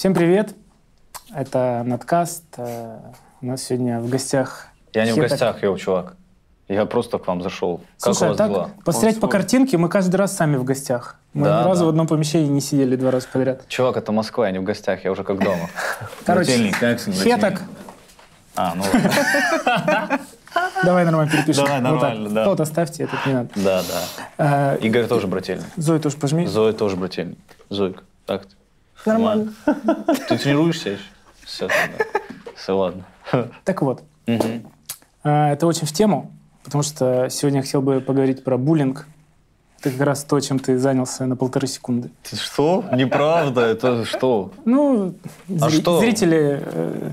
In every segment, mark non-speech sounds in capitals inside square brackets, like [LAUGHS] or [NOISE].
Всем привет! Это Надкаст. Э, У нас сегодня в гостях... Я не в гостях, йоу, чувак. Я просто к вам зашел. Как Слушай, у а вас так, дела? посмотреть по Он свой. картинке, мы каждый раз сами в гостях. Мы Да, ни разу да. в одном помещении не сидели два раза подряд. Чувак, это Москва, я не в гостях, я уже как дома. [LAUGHS] Короче? Хеток, А, ну ладно. [LAUGHS] давай нормально перепишем. Давай, Вот так. нормально, да. Тот оставьте, этот не надо. Да, да. Э, Игорь тоже брательник. Зоя тоже пожми. Зоя тоже брательник. Зойка, так ты? Нормально. Ты тренируешься еще? Все, Все, ладно. Так вот, э, это очень в тему, потому что сегодня я хотел бы поговорить про буллинг. Это как раз то, чем ты занялся на полторы секунды. Ты Что? Неправда, это что? Ну, А зри- что? зрители э,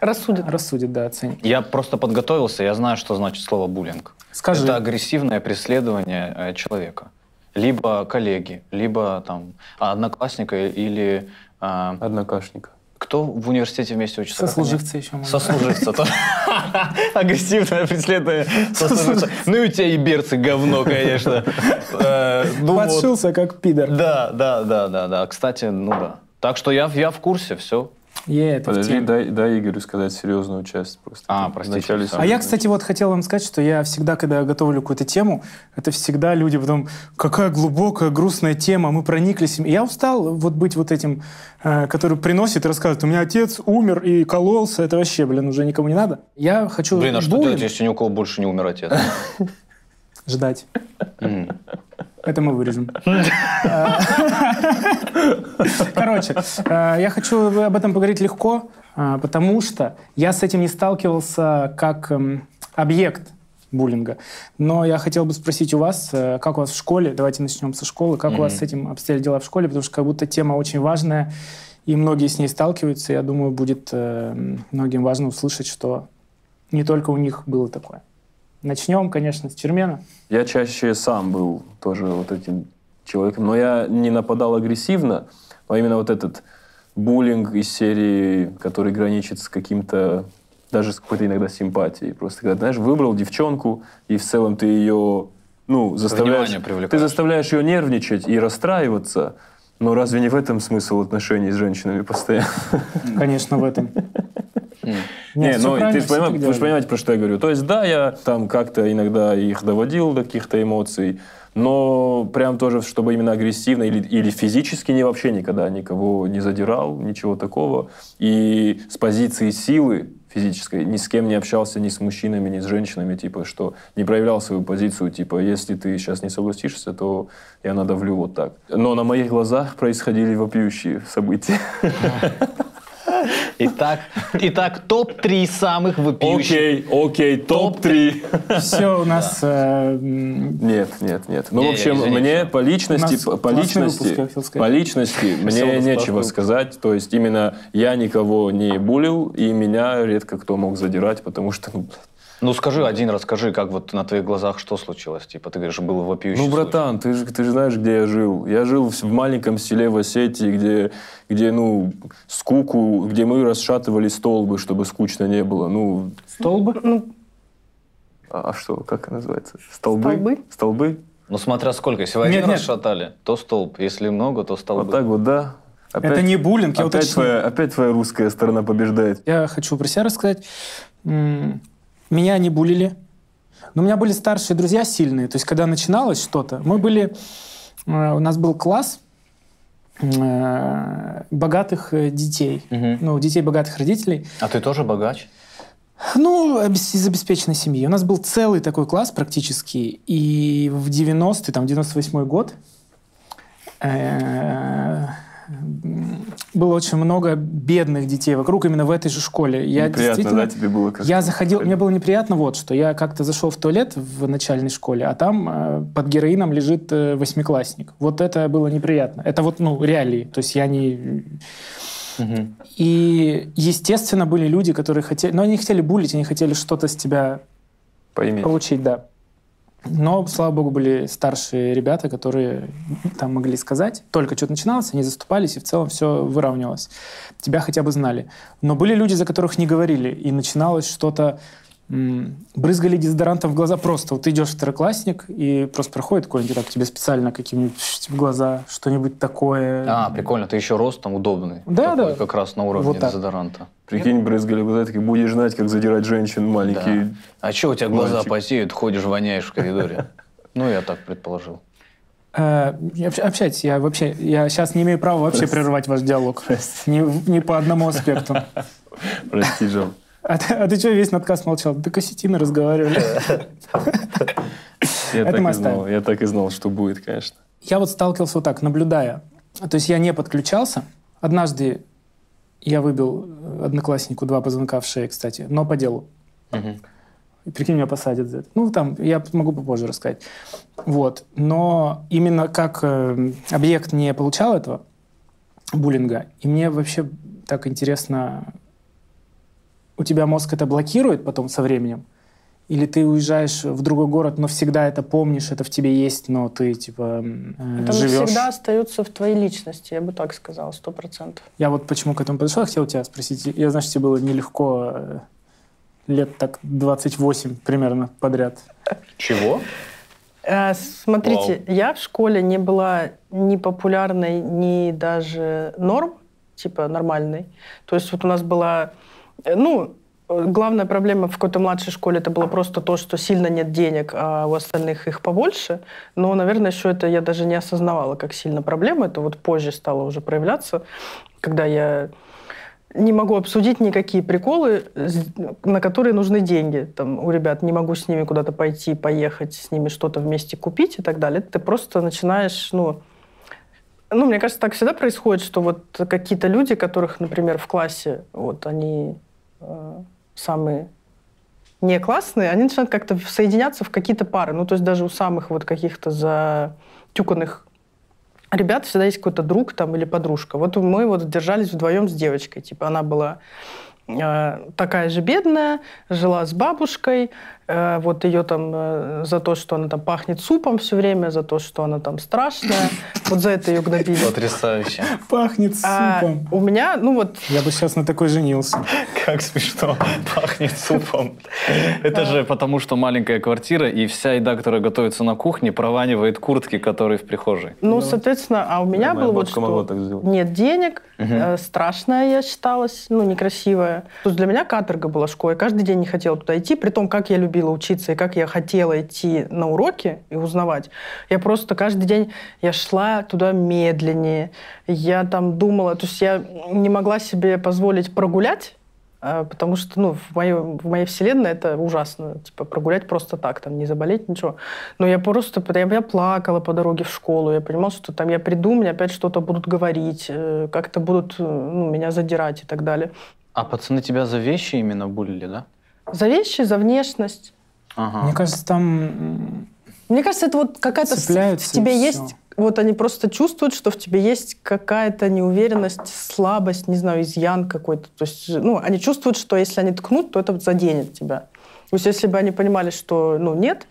Рассудит. рассудят, да, оценят. Я просто подготовился, я знаю, что значит слово буллинг. Скажи. Это агрессивное преследование э, человека. Либо коллеги, либо там одноклассника или а, Однокашника. кто в университете вместе учится? Сослуживцы еще можно. Сослуживца. то- [LAUGHS] Агрессивное преследование сослуживца. Ну и у тебя и берцы говно, конечно. [LAUGHS] Э, ну. Подшился, как пидор. Да, да, да, да, да. Кстати, ну да. Так что я, я в курсе, все. Е, это Подожди, дай, дай Игорю сказать серьезную часть просто. А, простите. А я, кстати, вот хотел вам сказать, что я всегда, когда готовлю какую-то тему, это всегда люди потом, какая глубокая, грустная тема, мы прониклись. им». Я устал вот быть вот этим, э, который приносит и рассказывает, у меня отец умер и кололся, это вообще, блин, уже никому не надо. Я хочу Блин, а что делать, если ни у кого больше не умер отец? [LAUGHS] ждать. Это мы вырежем. Короче, э, я хочу об этом поговорить легко, э, потому что я с этим не сталкивался как эм, объект буллинга. Но я хотел бы спросить у вас, э, как у вас в школе, давайте начнем со школы, как у вас с этим обстояли дела в школе, потому что как будто тема очень важная, и многие с ней сталкиваются. Я думаю, будет э, многим важно услышать, что не только у них было такое. Начнем, конечно, с Чермена. Я чаще сам был тоже вот этим человеком, но я не нападал агрессивно, а именно вот этот буллинг из серии, который граничит с каким-то, даже с какой-то иногда симпатией. Просто когда, знаешь, выбрал девчонку, и в целом ты ее, ну, заставляешь... Ты заставляешь ее нервничать и расстраиваться, но разве не в этом смысл отношений с женщинами постоянно? Конечно, в этом. [LAUGHS] Не, Нет, всё ну ты понимаешь, вы же делали. понимаете, про что я говорю. То есть, да, я там как-то иногда их доводил до каких-то эмоций, но прям тоже, чтобы именно агрессивно или, или физически не вообще никогда никого не задирал, ничего такого. И с позиции силы физической ни с кем не общался, ни с мужчинами, ни с женщинами, типа, что не проявлял свою позицию, типа, если ты сейчас не согласишься, то я надавлю вот так. Но на моих глазах происходили вопиющие события. [LAUGHS] Итак, итак топ-3 самых выпиющих. Окей, окей, топ-3. Все у нас... э, Нет, нет, нет. Ну, Не, в общем, извините. мне по личности, по, личности, по личности мне нечего сказать. То есть именно я никого не булил, и меня редко кто мог задирать, потому что, ну, Ну скажи один, расскажи, как вот на твоих глазах что случилось? Типа ты говоришь, был вопиющий ну, братан, ты же, ты же знаешь, где я жил. Я жил в, в маленьком селе в Осетии, где, где, ну, скуку, где мы расшатывали столбы, чтобы скучно не было. Ну, Столбы? Ну, а, а что, как это называется? Столбы? Столбы. Столбы? Ну смотря сколько. Если вы один Нет, нет. расшатали, то столб. Если много, то столбы. Вот так вот, да? Это не буллинг, я опять, уточню. твоя, опять твоя русская сторона побеждает. Я хочу про себя рассказать. М, Меня не булили. Но у меня были старшие друзья сильные. То есть, когда начиналось что-то, мы были... э, У нас был класс э, богатых э, детей. Мгм. Ну, детей богатых родителей. А ты тоже богач? Ну, из обеспеченной семьи. У нас был целый такой класс практически. И в 90-й, там, 98-й год э, было очень много бедных детей вокруг именно в этой же школе. Я Неприятно, да, тебе было? как- Я заходил, мне было неприятно вот что. Я как-то зашел в туалет в начальной школе, а там э, под героином лежит э, восьмиклассник. Вот это было неприятно. Это вот, ну, реалии. То есть я не... И, естественно, были люди, которые хотели... Но они не хотели булить, они хотели что-то с тебя Поиметь. получить, да. Но, слава богу, были старшие ребята, которые там могли сказать. Только что-то начиналось, они заступались, и в целом все выравнивалось. Тебя хотя бы знали. Но были люди, за которых не говорили, и начиналось что-то брызгали дезодорантом в глаза просто. Вот ты идешь второклассник, и просто проходит какой-нибудь так тебе специально каким-нибудь в глаза, что-нибудь такое. А, прикольно, ты еще ростом удобный. Да, Такой, да. Как раз на уровне Вот так. дезодоранта. Прикинь, брызгали глаза, такие, будешь знать, как задирать женщин Да. маленькие. А что у тебя глаза Мальчик. потеют, ходишь, воняешь в коридоре? [LAUGHS] Ну, я так предположил. Э, общ- общайтесь, я вообще, я сейчас не имею права вообще прерывать ваш диалог. Не, не по одному аспекту. [LAUGHS] Прости, Жан. А ты, а ты что весь надказ молчал? Да разговаривали. [LAUGHS] Я Это так мы и знал, оставим. я так и знал, что будет, конечно. Я вот сталкивался вот так, наблюдая. То есть я не подключался. Однажды я выбил э, однокласснику два позвонка в шее, кстати, но по делу. И прикинь, меня посадят за это. Ну, там, я могу попозже рассказать. Вот. Но именно как э, объект не получал этого буллинга, и мне вообще так интересно, у тебя мозг это блокирует потом со временем? Или ты уезжаешь в другой город, но всегда это помнишь, это в тебе есть, но ты, типа, э, Это живешь? навсегда остается в твоей личности, я бы так сказала, сто процентов. Я вот почему к этому подошел, хотел тебя спросить. Я что тебе было нелегко э, лет так 28 примерно подряд. Чего? Э, Смотрите, я в школе не была ни популярной, ни даже норм, типа нормальной. То есть вот у нас была, ну, э, главная проблема в какой-то младшей школе это было просто то, что сильно нет денег, а у остальных их побольше. Но, наверное, еще это я даже не осознавала, как сильно проблема. Это вот позже стало уже проявляться, когда я не могу обсудить никакие приколы, на которые нужны деньги. Там, у ребят не могу с ними куда-то пойти, поехать, с ними что-то вместе купить и так далее. Ты просто начинаешь, ну, ну, мне кажется, так всегда происходит, что вот какие-то люди, которых, например, в классе, вот они э, самые не классные, они начинают как-то соединяться в какие-то пары. Ну, то есть даже у самых вот каких-то затюканных ребят всегда есть какой-то друг там или подружка. Вот мы вот держались вдвоем с девочкой. Типа она была э, такая же бедная, жила с бабушкой, э, вот ее там э, за то, что она там пахнет супом все время, за то, что она там страшная, вот за это ее гнобили. Потрясающе. Пахнет А супом. у меня, ну вот, Я бы сейчас на такой женился. Как смешно. Пахнет супом. Это же потому, что маленькая квартира, и вся еда, которая готовится на кухне, прованивает куртки, которые в прихожей. ну, соответственно, а у меня было вот что так сделать. нет денег, э, страшная я считалась, ну, некрасивая. То есть для меня каторга была школа. Я каждый день не хотела туда идти, при том, как я любила учиться и как я хотела идти на уроки и узнавать. Я просто каждый день, я шла туда медленнее. Я там думала, то есть я не могла себе позволить прогулять, а, потому что, ну, в моей, в моей вселенной это ужасно. Типа, прогулять просто так, там, не заболеть, ничего. Но я просто, я, я плакала по дороге в школу, я понимала, что там я приду, мне опять что-то будут говорить, э, как-то будут э, ну, меня задирать и так далее. А пацаны тебя за вещи именно булили, да? За вещи, за внешность. Ага. Мне кажется, там Мне кажется, это вот какая-то... В тебе есть... всё. Вот они просто чувствуют, что в тебе есть какая-то неуверенность, слабость, не знаю, изъян какой-то. То есть, ну, они чувствуют, что если они ткнут, то это заденет тебя. То есть, если бы они понимали, что, ну, нет,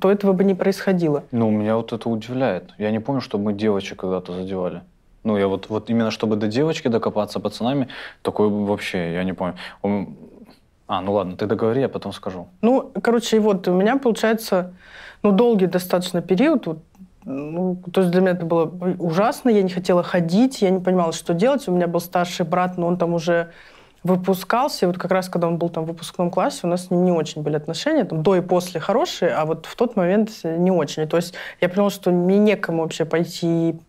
то этого бы не происходило. Ну, меня вот это удивляет. Я не помню, чтобы мы девочек когда-то задевали. Ну, я вот, вот именно чтобы до девочки докопаться пацанами, такое вообще, я не помню. А, ну ладно, ты договори, я потом скажу. Ну, короче, и вот у меня получается, ну, долгий достаточно период. Вот, ну, то есть для меня это было ужасно. Я не хотела ходить, я не понимала, что делать. У меня был старший брат, но он там уже выпускался. И вот как раз, когда он был там в выпускном классе, у нас не очень были отношения. Там до и после хорошие, а вот в тот момент не очень. И То есть я поняла, что мне некому вообще пойти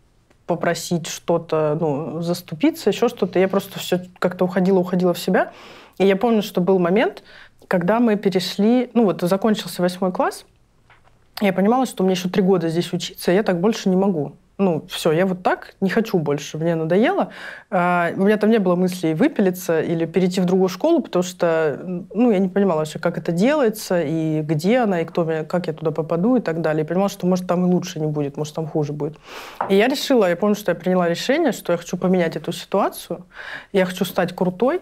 попросить что-то, ну, заступиться, еще что-то. Я просто все как-то уходила, уходила в себя. И я помню, что был момент, когда мы перешли, ну вот закончился восьмой класс, я понимала, что мне еще три года здесь учиться, я так больше не могу. Ну, все, я вот так не хочу больше, мне надоело. А, у меня там не было мыслей выпилиться или перейти в другую школу, потому что, ну, я не понимала вообще, как это делается, и где она, и кто меня, как я туда попаду, и так далее. И понимала, что, может, там и лучше не будет, может, там хуже будет. И я решила, я помню, что я приняла решение, что я хочу поменять эту ситуацию, я хочу стать крутой,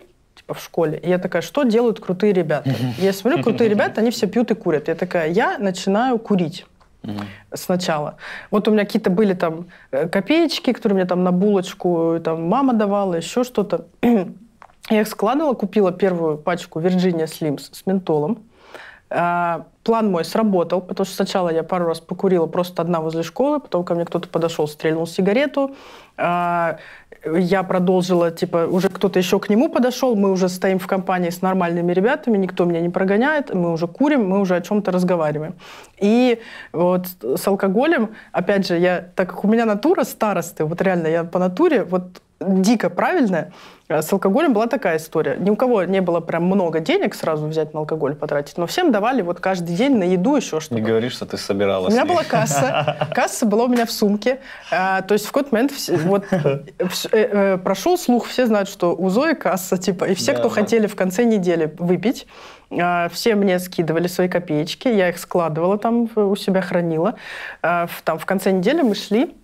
в школе. И я такая, что делают крутые ребята? Я смотрю, крутые ребята, они все пьют и курят. Я такая, я начинаю курить сначала. Вот у меня какие-то были там э, копеечки, которые мне там на булочку там мама давала, еще что-то. [CLEARS THROAT] Я их складывала, купила первую пачку Virginia Slims с ментолом. А, план мой сработал, потому что сначала я пару раз покурила просто одна возле школы, потом ко мне кто-то подошел, стрельнул сигарету. А, я продолжила, типа, уже кто-то еще к нему подошел, мы уже стоим в компании с нормальными ребятами, никто меня не прогоняет, мы уже курим, мы уже о чем-то разговариваем. И вот с алкоголем, опять же, я, так как у меня натура старосты, вот реально я по натуре, вот дико правильная, Э, с алкоголем была такая история. Ни у кого не было прям много денег сразу взять на алкоголь потратить, но всем давали вот каждый день на еду еще что-то. Не говоришь, что ты собиралась. У меня была касса. [LAUGHS] Касса была у меня в сумке. А, то есть в какой-то момент вот, э, прошел слух, все знают, что у Зои касса, типа, и все, кто хотели в конце недели выпить, а, все мне скидывали свои копеечки, я их складывала там, у себя хранила. А, там в конце недели мы шли,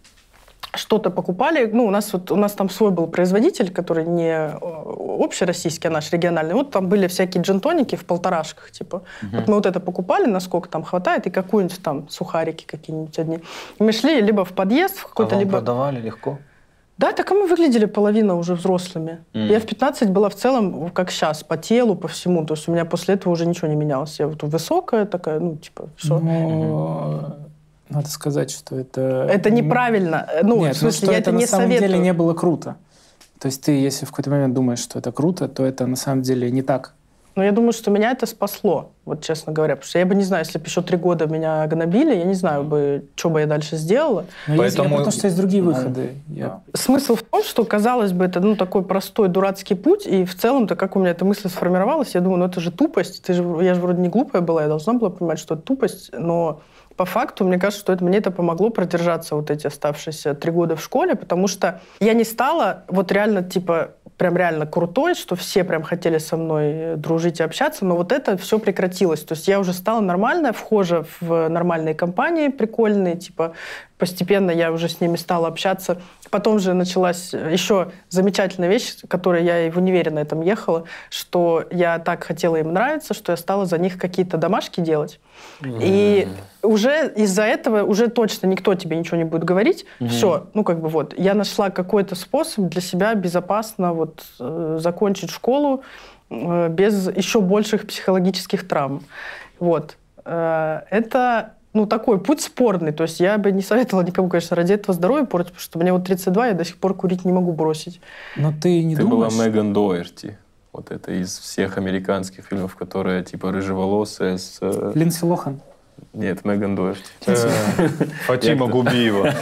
что-то покупали. Ну, у нас вот у нас там свой был производитель, который не э, общероссийский, а наш региональный. Вот там были всякие джентоники в полторашках, типа. Угу. Вот мы вот это покупали, насколько там хватает, и какую-нибудь там сухарики какие-нибудь одни. Мы шли либо в подъезд, в какой-то, а либо... продавали легко? Да, так и мы выглядели половина уже взрослыми. Mm. Я в 15 была в целом, как сейчас, по телу, по всему. То есть у меня после этого уже ничего не менялось. Я вот высокая такая, ну, типа, все. Но... Надо сказать, что это... Это неправильно. Ну, Нет, в смысле, ну, что я это, это не на самом советую. деле не было круто. То есть ты, если в какой-то момент думаешь, что это круто, то это на самом деле не так. Но я думаю, что меня это спасло, вот честно говоря. Потому что я бы не знаю, если бы еще три года меня гнобили, я не знаю, бы, что бы я дальше сделала. Но Поэтому... есть, потому что есть другие выходы. Я... Смысл в том, что, казалось бы, это ну, такой простой дурацкий путь, и в целом-то, как у меня эта мысль сформировалась, я думаю, ну это же тупость. Ты же, я же вроде не глупая была, я должна была понимать, что это тупость, но по факту, мне кажется, что это, мне это помогло продержаться вот эти оставшиеся три года в школе, потому что я не стала вот реально, типа, прям реально крутой, что все прям хотели со мной дружить и общаться, но вот это все прекратилось. То есть я уже стала нормальная, вхожа в нормальные компании прикольные, типа постепенно я уже с ними стала общаться. Потом же началась еще замечательная вещь, которой я и в универе на этом ехала, что я так хотела им нравиться, что я стала за них какие-то домашки делать. Mm. И уже из-за этого уже точно никто тебе ничего не будет говорить. Mm. Все, ну как бы вот. Я нашла какой-то способ для себя безопасно вот э, закончить школу э, без еще больших психологических травм. Вот. Э, это ну, такой путь спорный. То есть я бы не советовала никому, конечно, ради этого здоровья портить, потому что мне вот 32, я до сих пор курить не могу бросить. Но ты не ты думаешь... была Меган Доерти. Вот это из всех американских фильмов, которая типа рыжеволосая с... Э, Линдси Лохан. Нет, Меган Дуэрти. Э, Фатима Губиева.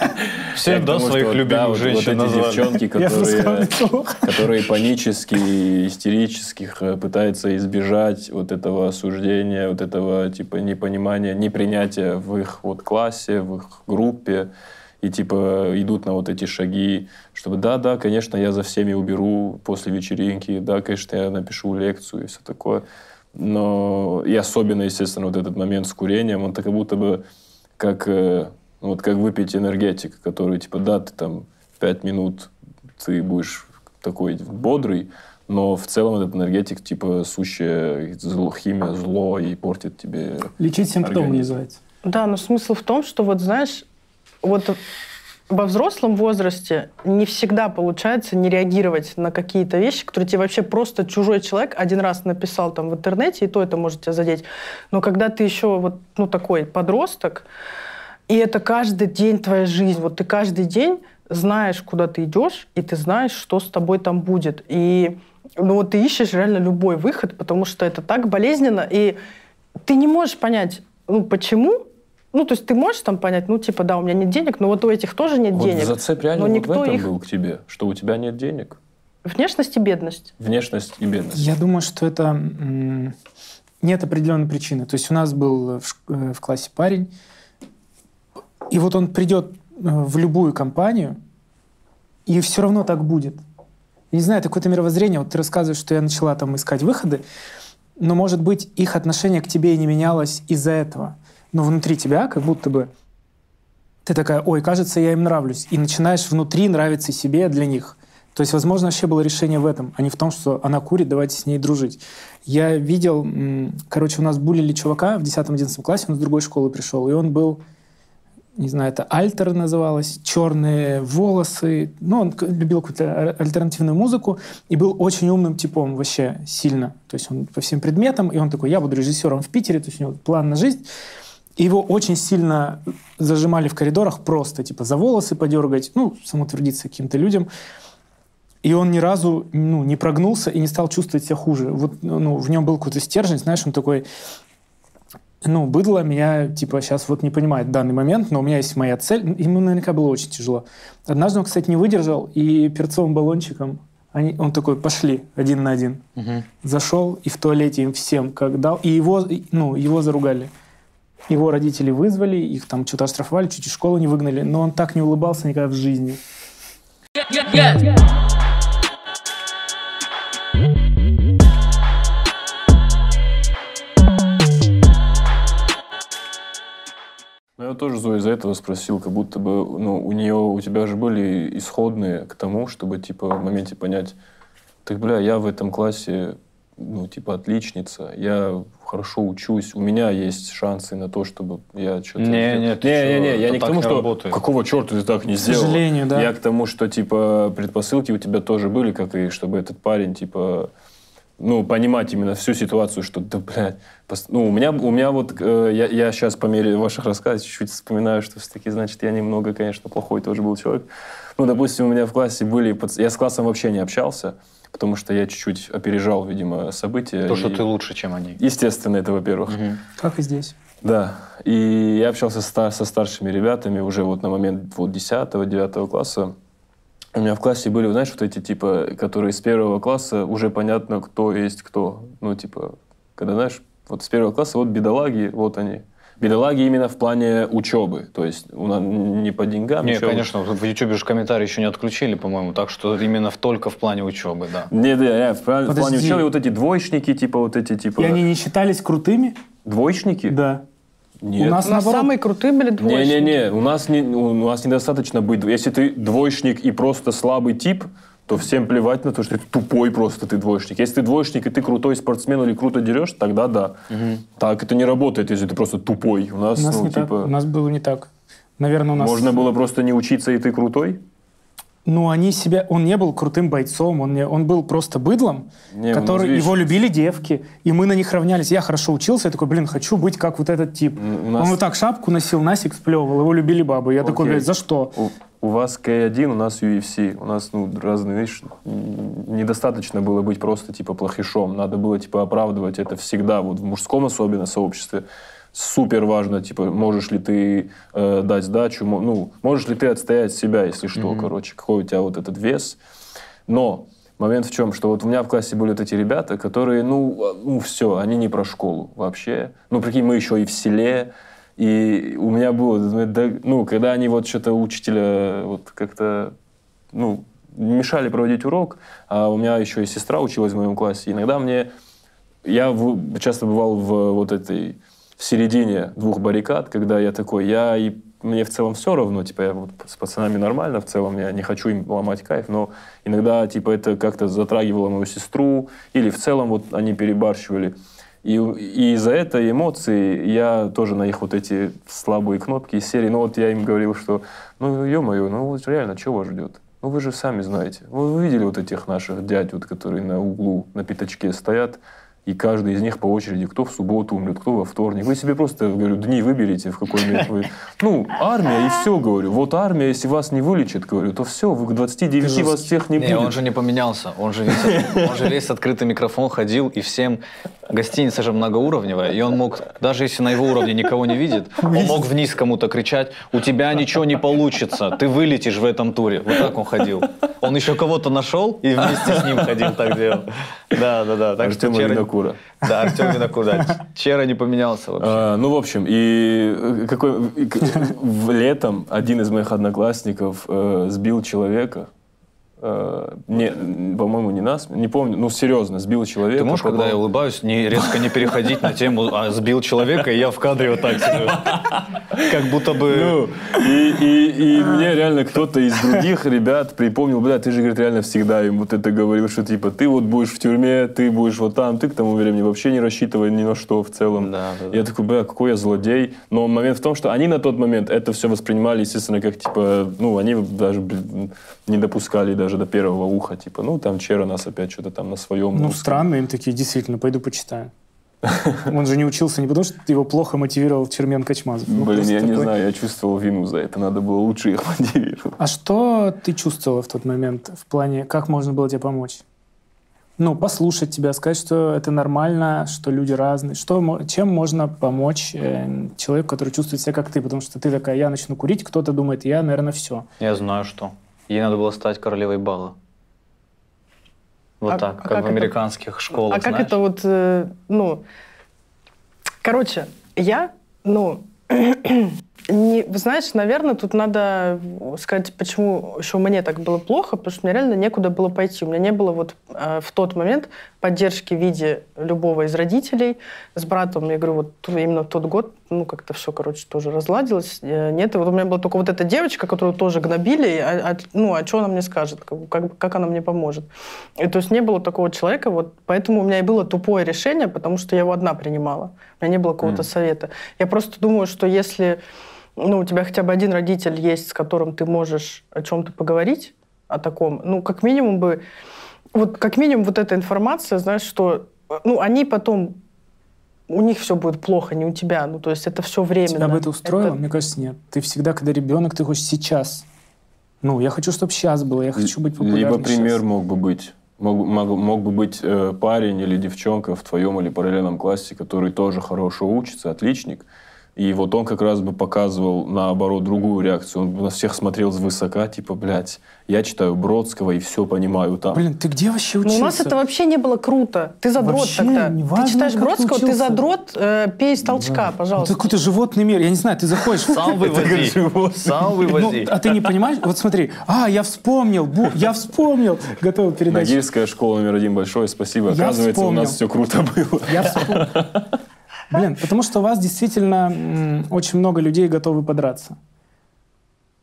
[LAUGHS] Все, да, своих любимых женщин Вот эти девчонки, [LAUGHS] которые панически, истерически пытаются избежать вот этого осуждения, вот этого типа непонимания, непринятия в их вот классе, в их группе и типа идут на вот эти шаги, чтобы да, да, конечно, я за всеми уберу после вечеринки, да, конечно, я напишу лекцию и все такое. Но и особенно, естественно, вот этот момент с курением, он так как будто бы как, э, вот как выпить энергетик, который, типа, да, ты там пять минут, ты будешь такой бодрый, но в целом этот энергетик, типа, сущая зло, химия, зло и портит тебе Лечить симптомы организм. называется. Да, но смысл в том, что вот, знаешь, вот во взрослом возрасте не всегда получается не реагировать на какие-то вещи, которые тебе вообще просто чужой человек один раз написал там в интернете, и то это может тебя задеть. Но когда ты еще вот ну, такой подросток, и это каждый день твоя жизнь, вот ты каждый день знаешь, куда ты идешь, и ты знаешь, что с тобой там будет. И ну, вот ты ищешь реально любой выход, потому что это так болезненно, и ты не можешь понять, ну, почему, ну, то есть ты можешь там понять, ну, типа, да, у меня нет денег, но вот у этих тоже нет вот денег. Зацеп реально но вот никто в этом их... был к тебе, что у тебя нет денег. Внешность и бедность. Внешность и бедность. Я думаю, что это нет определенной причины. То есть у нас был в, э, в классе парень, и вот он придет э, в любую компанию, и все равно так будет. Я не знаю, это какое-то мировоззрение. Вот ты рассказываешь, что я начала там искать выходы, но, может быть, их отношение к тебе и не менялось из-за этого но внутри тебя как будто бы ты такая, ой, кажется, я им нравлюсь. И начинаешь внутри нравиться себе для них. То есть, возможно, вообще было решение в этом, а не в том, что она курит, давайте с ней дружить. Я видел, короче, у нас булили чувака в 10-11 классе, он с другой школы пришел, и он был не знаю, это «Альтер» называлось, «Черные волосы». Ну, он любил какую-то альтернативную музыку и был очень умным типом вообще сильно. То есть он по всем предметам, и он такой, я буду режиссером в Питере, то есть у него план на жизнь. И его очень сильно зажимали в коридорах просто, типа, за волосы подергать, ну, самоутвердиться каким-то людям. И он ни разу ну, не прогнулся и не стал чувствовать себя хуже. Вот ну, в нем был какой-то стержень, знаешь, он такой, ну, быдло меня, типа, сейчас вот не понимает в данный момент, но у меня есть моя цель. Ему наверняка было очень тяжело. Однажды он, кстати, не выдержал, и перцовым баллончиком они, он такой, пошли, один на один. Зашел, и в туалете им всем как дал. И его, ну, его заругали. Его родители вызвали, их там что-то оштрафовали, чуть из школы не выгнали, но он так не улыбался никогда в жизни. Ну, я тоже Зоя из-за этого спросил, как будто бы, ну, у нее, у тебя же были исходные к тому, чтобы, типа, в моменте понять, так, бля, я в этом классе, ну, типа, отличница, я хорошо учусь, у меня есть шансы на то, чтобы я что-то... Не, не, не, не, чё, я не к тому, не что работает. какого черта ты так не сделал. сожалению, да. Я к тому, что, типа, предпосылки у тебя тоже были, как и чтобы этот парень, типа, ну, понимать именно всю ситуацию, что, да, блядь, пос- ну, у меня, у меня вот, э, я, я сейчас по мере ваших рассказов чуть-чуть вспоминаю, что все-таки, значит, я немного, конечно, плохой тоже был человек. Ну, допустим, у меня в классе были, я с классом вообще не общался, потому что я чуть-чуть опережал, видимо, события. То, что и- ты лучше, чем они. Естественно, это, во-первых. Мгм. Как и здесь. Да, и я общался со, стар- со старшими ребятами уже вот на момент вот 10-9 класса. У меня в классе были, знаешь, вот эти типа, которые с первого класса уже понятно, кто есть кто. Ну, типа, когда, знаешь, вот с первого класса вот бедолаги, вот они. Бедолаги именно в плане учебы, то есть у нас не по деньгам. Не, ничего. конечно, в Ютубе же комментарии еще не отключили, по-моему, так что именно в- только в плане учебы, да. Не, да, я в, плане- в плане учебы вот эти двоечники, типа вот эти типа... И они не считались крутыми? Двоечники? Да. Нет. У нас У нас наоборот. самые крутые были двоечники. Не-не-не, у нас, не, у нас недостаточно быть... Если ты двоечник и просто слабый тип, то всем плевать на то, что ты тупой просто, ты двоечник. Если ты двоечник, и ты крутой спортсмен или круто дерешь, тогда да. Так это не работает, если ты просто тупой. У нас, У нас ну, не так. типа, У нас было не так. Наверное, у нас... можно было просто не учиться, и ты крутой? Ну, они себя... Он не был крутым бойцом, он, не... он был просто быдлом, Не, у нас, который... видишь- Его любили девки, и мы на них равнялись. Я хорошо учился, я такой, блин, хочу быть как вот этот тип. У нас- Он вот так шапку носил, насик сплевывал, его любили бабы. Я такой, Окей. блядь, за что? У, у вас К1, у нас UFC. У нас, ну, разные, видишь, недостаточно было быть просто, типа, плохишом. Надо было, типа, оправдывать это всегда. Вот в мужском особенно сообществе супер важно, типа, можешь ли ты э, дать сдачу, ну, можешь ли ты отстоять себя, если что, короче, какой у тебя вот этот вес. Но момент в чем, что вот у меня в классе были вот эти ребята, которые, ну, а, ну все, они не про школу вообще. Ну, прикинь, мы еще и в селе, и у меня было, ну, когда они вот что-то учителя вот как-то, ну, мешали проводить урок, а у меня еще и сестра училась в моем классе, иногда мне, я часто бывал в вот этой в середине двух баррикад, когда я такой, я и мне в целом все равно, типа я вот с пацанами нормально, в целом я не хочу им ломать кайф, но иногда типа это как-то затрагивало мою сестру или в целом вот они перебарщивали. И, и из-за этой эмоции я тоже на их вот эти слабые кнопки из серии, ну вот я им говорил, что ну ё-моё, ну вот реально, что вас ждет? Ну вы же сами знаете. Вы видели вот этих наших дядь, вот, которые на углу на пятачке стоят, и каждый из них по очереди, кто в субботу умрет, кто во вторник. Вы себе просто, говорю, дни выберите, в какой момент вы... Ну, армия, и все, говорю. Вот армия, если вас не вылечит, говорю, то все, вы к 29 вас всех не, Не, будет. он же не поменялся. Он же, весь, он же весь открытый микрофон ходил, и всем... Гостиница же многоуровневая, и он мог, даже если на его уровне никого не видит, он мог вниз кому-то кричать, у тебя ничего не получится, ты вылетишь в этом туре. Вот так он ходил. Он еще кого-то нашел и вместе с ним ходил, так делал. Да, да, да. Так что Артема Чера- Винокура. Да, Артем Винокур, да. [LAUGHS] Чера не поменялся вообще. А, ну, в общем, и э, какой, и в летом один из моих одноклассников э, сбил человека э, не, по-моему, не нас, не помню, ну, серьезно, сбил человека. Ты можешь, попал- когда я улыбаюсь, не, резко не переходить на тему а, «сбил человека», и я в кадре вот так сижу. Как будто бы... Ну, и, и- и мне реально кто-то из других ребят припомнил, бля, ты же, говорит, реально всегда им вот это говорил, что типа ты вот будешь в тюрьме, ты будешь вот там, ты к тому времени вообще не рассчитывай ни на что в целом. Да, да, да. Я такой, бля, какой я злодей. Но момент в том, что они на тот момент это все воспринимали, естественно, как типа, ну, они даже не допускали даже до первого уха, типа, ну, там Чера нас опять что-то там на своем. Ну, русском. странно, им такие, действительно, пойду почитаю. [LAUGHS] Он же не учился не потому, что его плохо мотивировал Чермен Качмазов. Ну, Блин, я не такой. знаю, я чувствовал вину за это, надо было лучше их [LAUGHS] мотивировать. А что ты чувствовала в тот момент в плане, как можно было тебе помочь? Ну, послушать тебя, сказать, что это нормально, что люди разные. Что, чем можно помочь э, человеку, который чувствует себя как ты? Потому что ты такая, я начну курить, кто-то думает, я, наверное, все. Я знаю, что. Ей надо было стать королевой бала. Вот А- так, а как, как в это- американских школах, А как знаешь? это вот, э, ну, короче, я, ну, [CLEARS THROAT] не, знаешь, наверное, тут надо сказать, почему еще мне так было плохо, потому что мне реально некуда было пойти. У меня не было вот э, в тот момент поддержки в виде любого из родителей. С братом, я говорю, вот именно в тот год, ну, как-то все, короче, тоже разладилось. Э, Нет, и вот у меня была только вот эта девочка, которую тоже гнобили, а, а- ну, а что она мне скажет, как, как, как она мне поможет. И то есть не было такого человека, вот поэтому у меня и было тупое решение, потому что я его одна принимала. У меня не было какого-то Мгм. совета. Я просто думаю, что если ну, у тебя хотя бы один родитель есть, с которым ты можешь о чем-то поговорить, о таком, ну, как минимум бы, вот как минимум вот эта информация, знаешь, что, ну, они потом, у них все будет плохо, не у тебя, ну, то есть это все временно. Тебя бы это устроило? Это- Мне кажется, нет. Ты всегда, когда ребенок, ты хочешь сейчас. Ну, я хочу, чтобы сейчас было, я хочу быть популярным Либо пример щас. мог бы быть. Мог, мог, мог бы быть э, парень или девчонка в твоем или параллельном классе, который тоже хорошо учится, отличник. И вот он как раз бы показывал, наоборот, другую реакцию. Он на всех смотрел свысока, типа, блядь, я читаю Бродского и все понимаю там. Блин, ты где вообще Ну, учился? у нас это вообще не было круто. Ты задрот Вообще тогда. не важно, ты читаешь ты Бродского, ты учился. задрот, э, пей из толчка, Ну, пожалуйста. это какой-то животный мир. Я не знаю, ты заходишь... Сам вывози. Сам Ну, вывози. а ты не понимаешь? Вот смотри, а, я вспомнил, бу- я вспомнил. Готовил передачу. Нагильская школа номер один большое, спасибо. Оказывается, у нас все круто было. Я вспомнил. Блин, потому что у вас действительно очень много людей готовы подраться.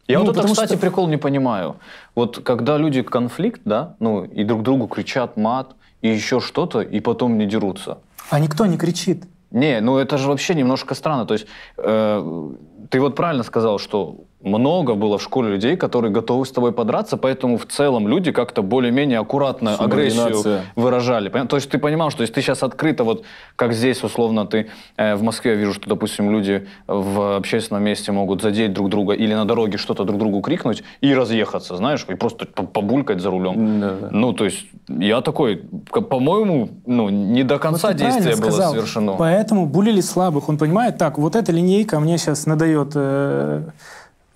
Я Ну, вот это, кстати, что- прикол не понимаю. Вот когда люди конфликт, да, ну, и друг другу кричат мат, и еще что-то, и потом не дерутся. А никто не кричит. Не, ну это же вообще немножко странно. То есть э, ты вот правильно сказал, что много было в школе людей, которые готовы с тобой подраться, поэтому в целом люди как-то более-менее аккуратно агрессию выражали. То есть ты понимал, что если ты сейчас открыто, вот как здесь условно ты э, в Москве я вижу, что, допустим, люди в общественном месте могут задеть друг друга или на дороге что-то друг другу крикнуть и разъехаться, знаешь, и просто по- побулькать за рулем. Да-да. Ну, то есть я такой, по-моему, ну, не до конца Вот ты правильно действие было сказал. совершено. Поэтому булили слабых. Он понимает, так, вот эта линейка мне сейчас надает э,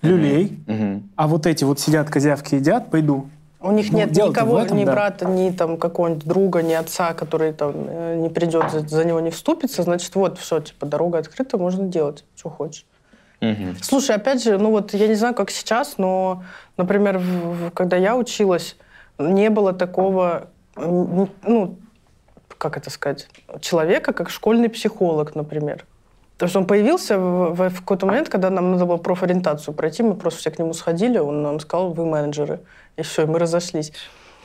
люлей, Мгм. а вот эти вот сидят, козявки едят, пойду. У них Ну, нет никого, этом, ни да. брата, ни там какого-нибудь друга, ни отца, который там э, не придет, за, за него не вступится. Значит, вот, все, типа, дорога открыта, можно делать, что хочешь. Мгм. Слушай, опять же, ну вот я не знаю, как сейчас, но, например, в- в- когда я училась, не было такого, ну, как это сказать, человека, как школьный психолог, например. То есть он появился в, в- в какой-то момент, когда нам надо было профориентацию пройти, мы просто все к нему сходили, он нам сказал, вы менеджеры. И все, и мы разошлись.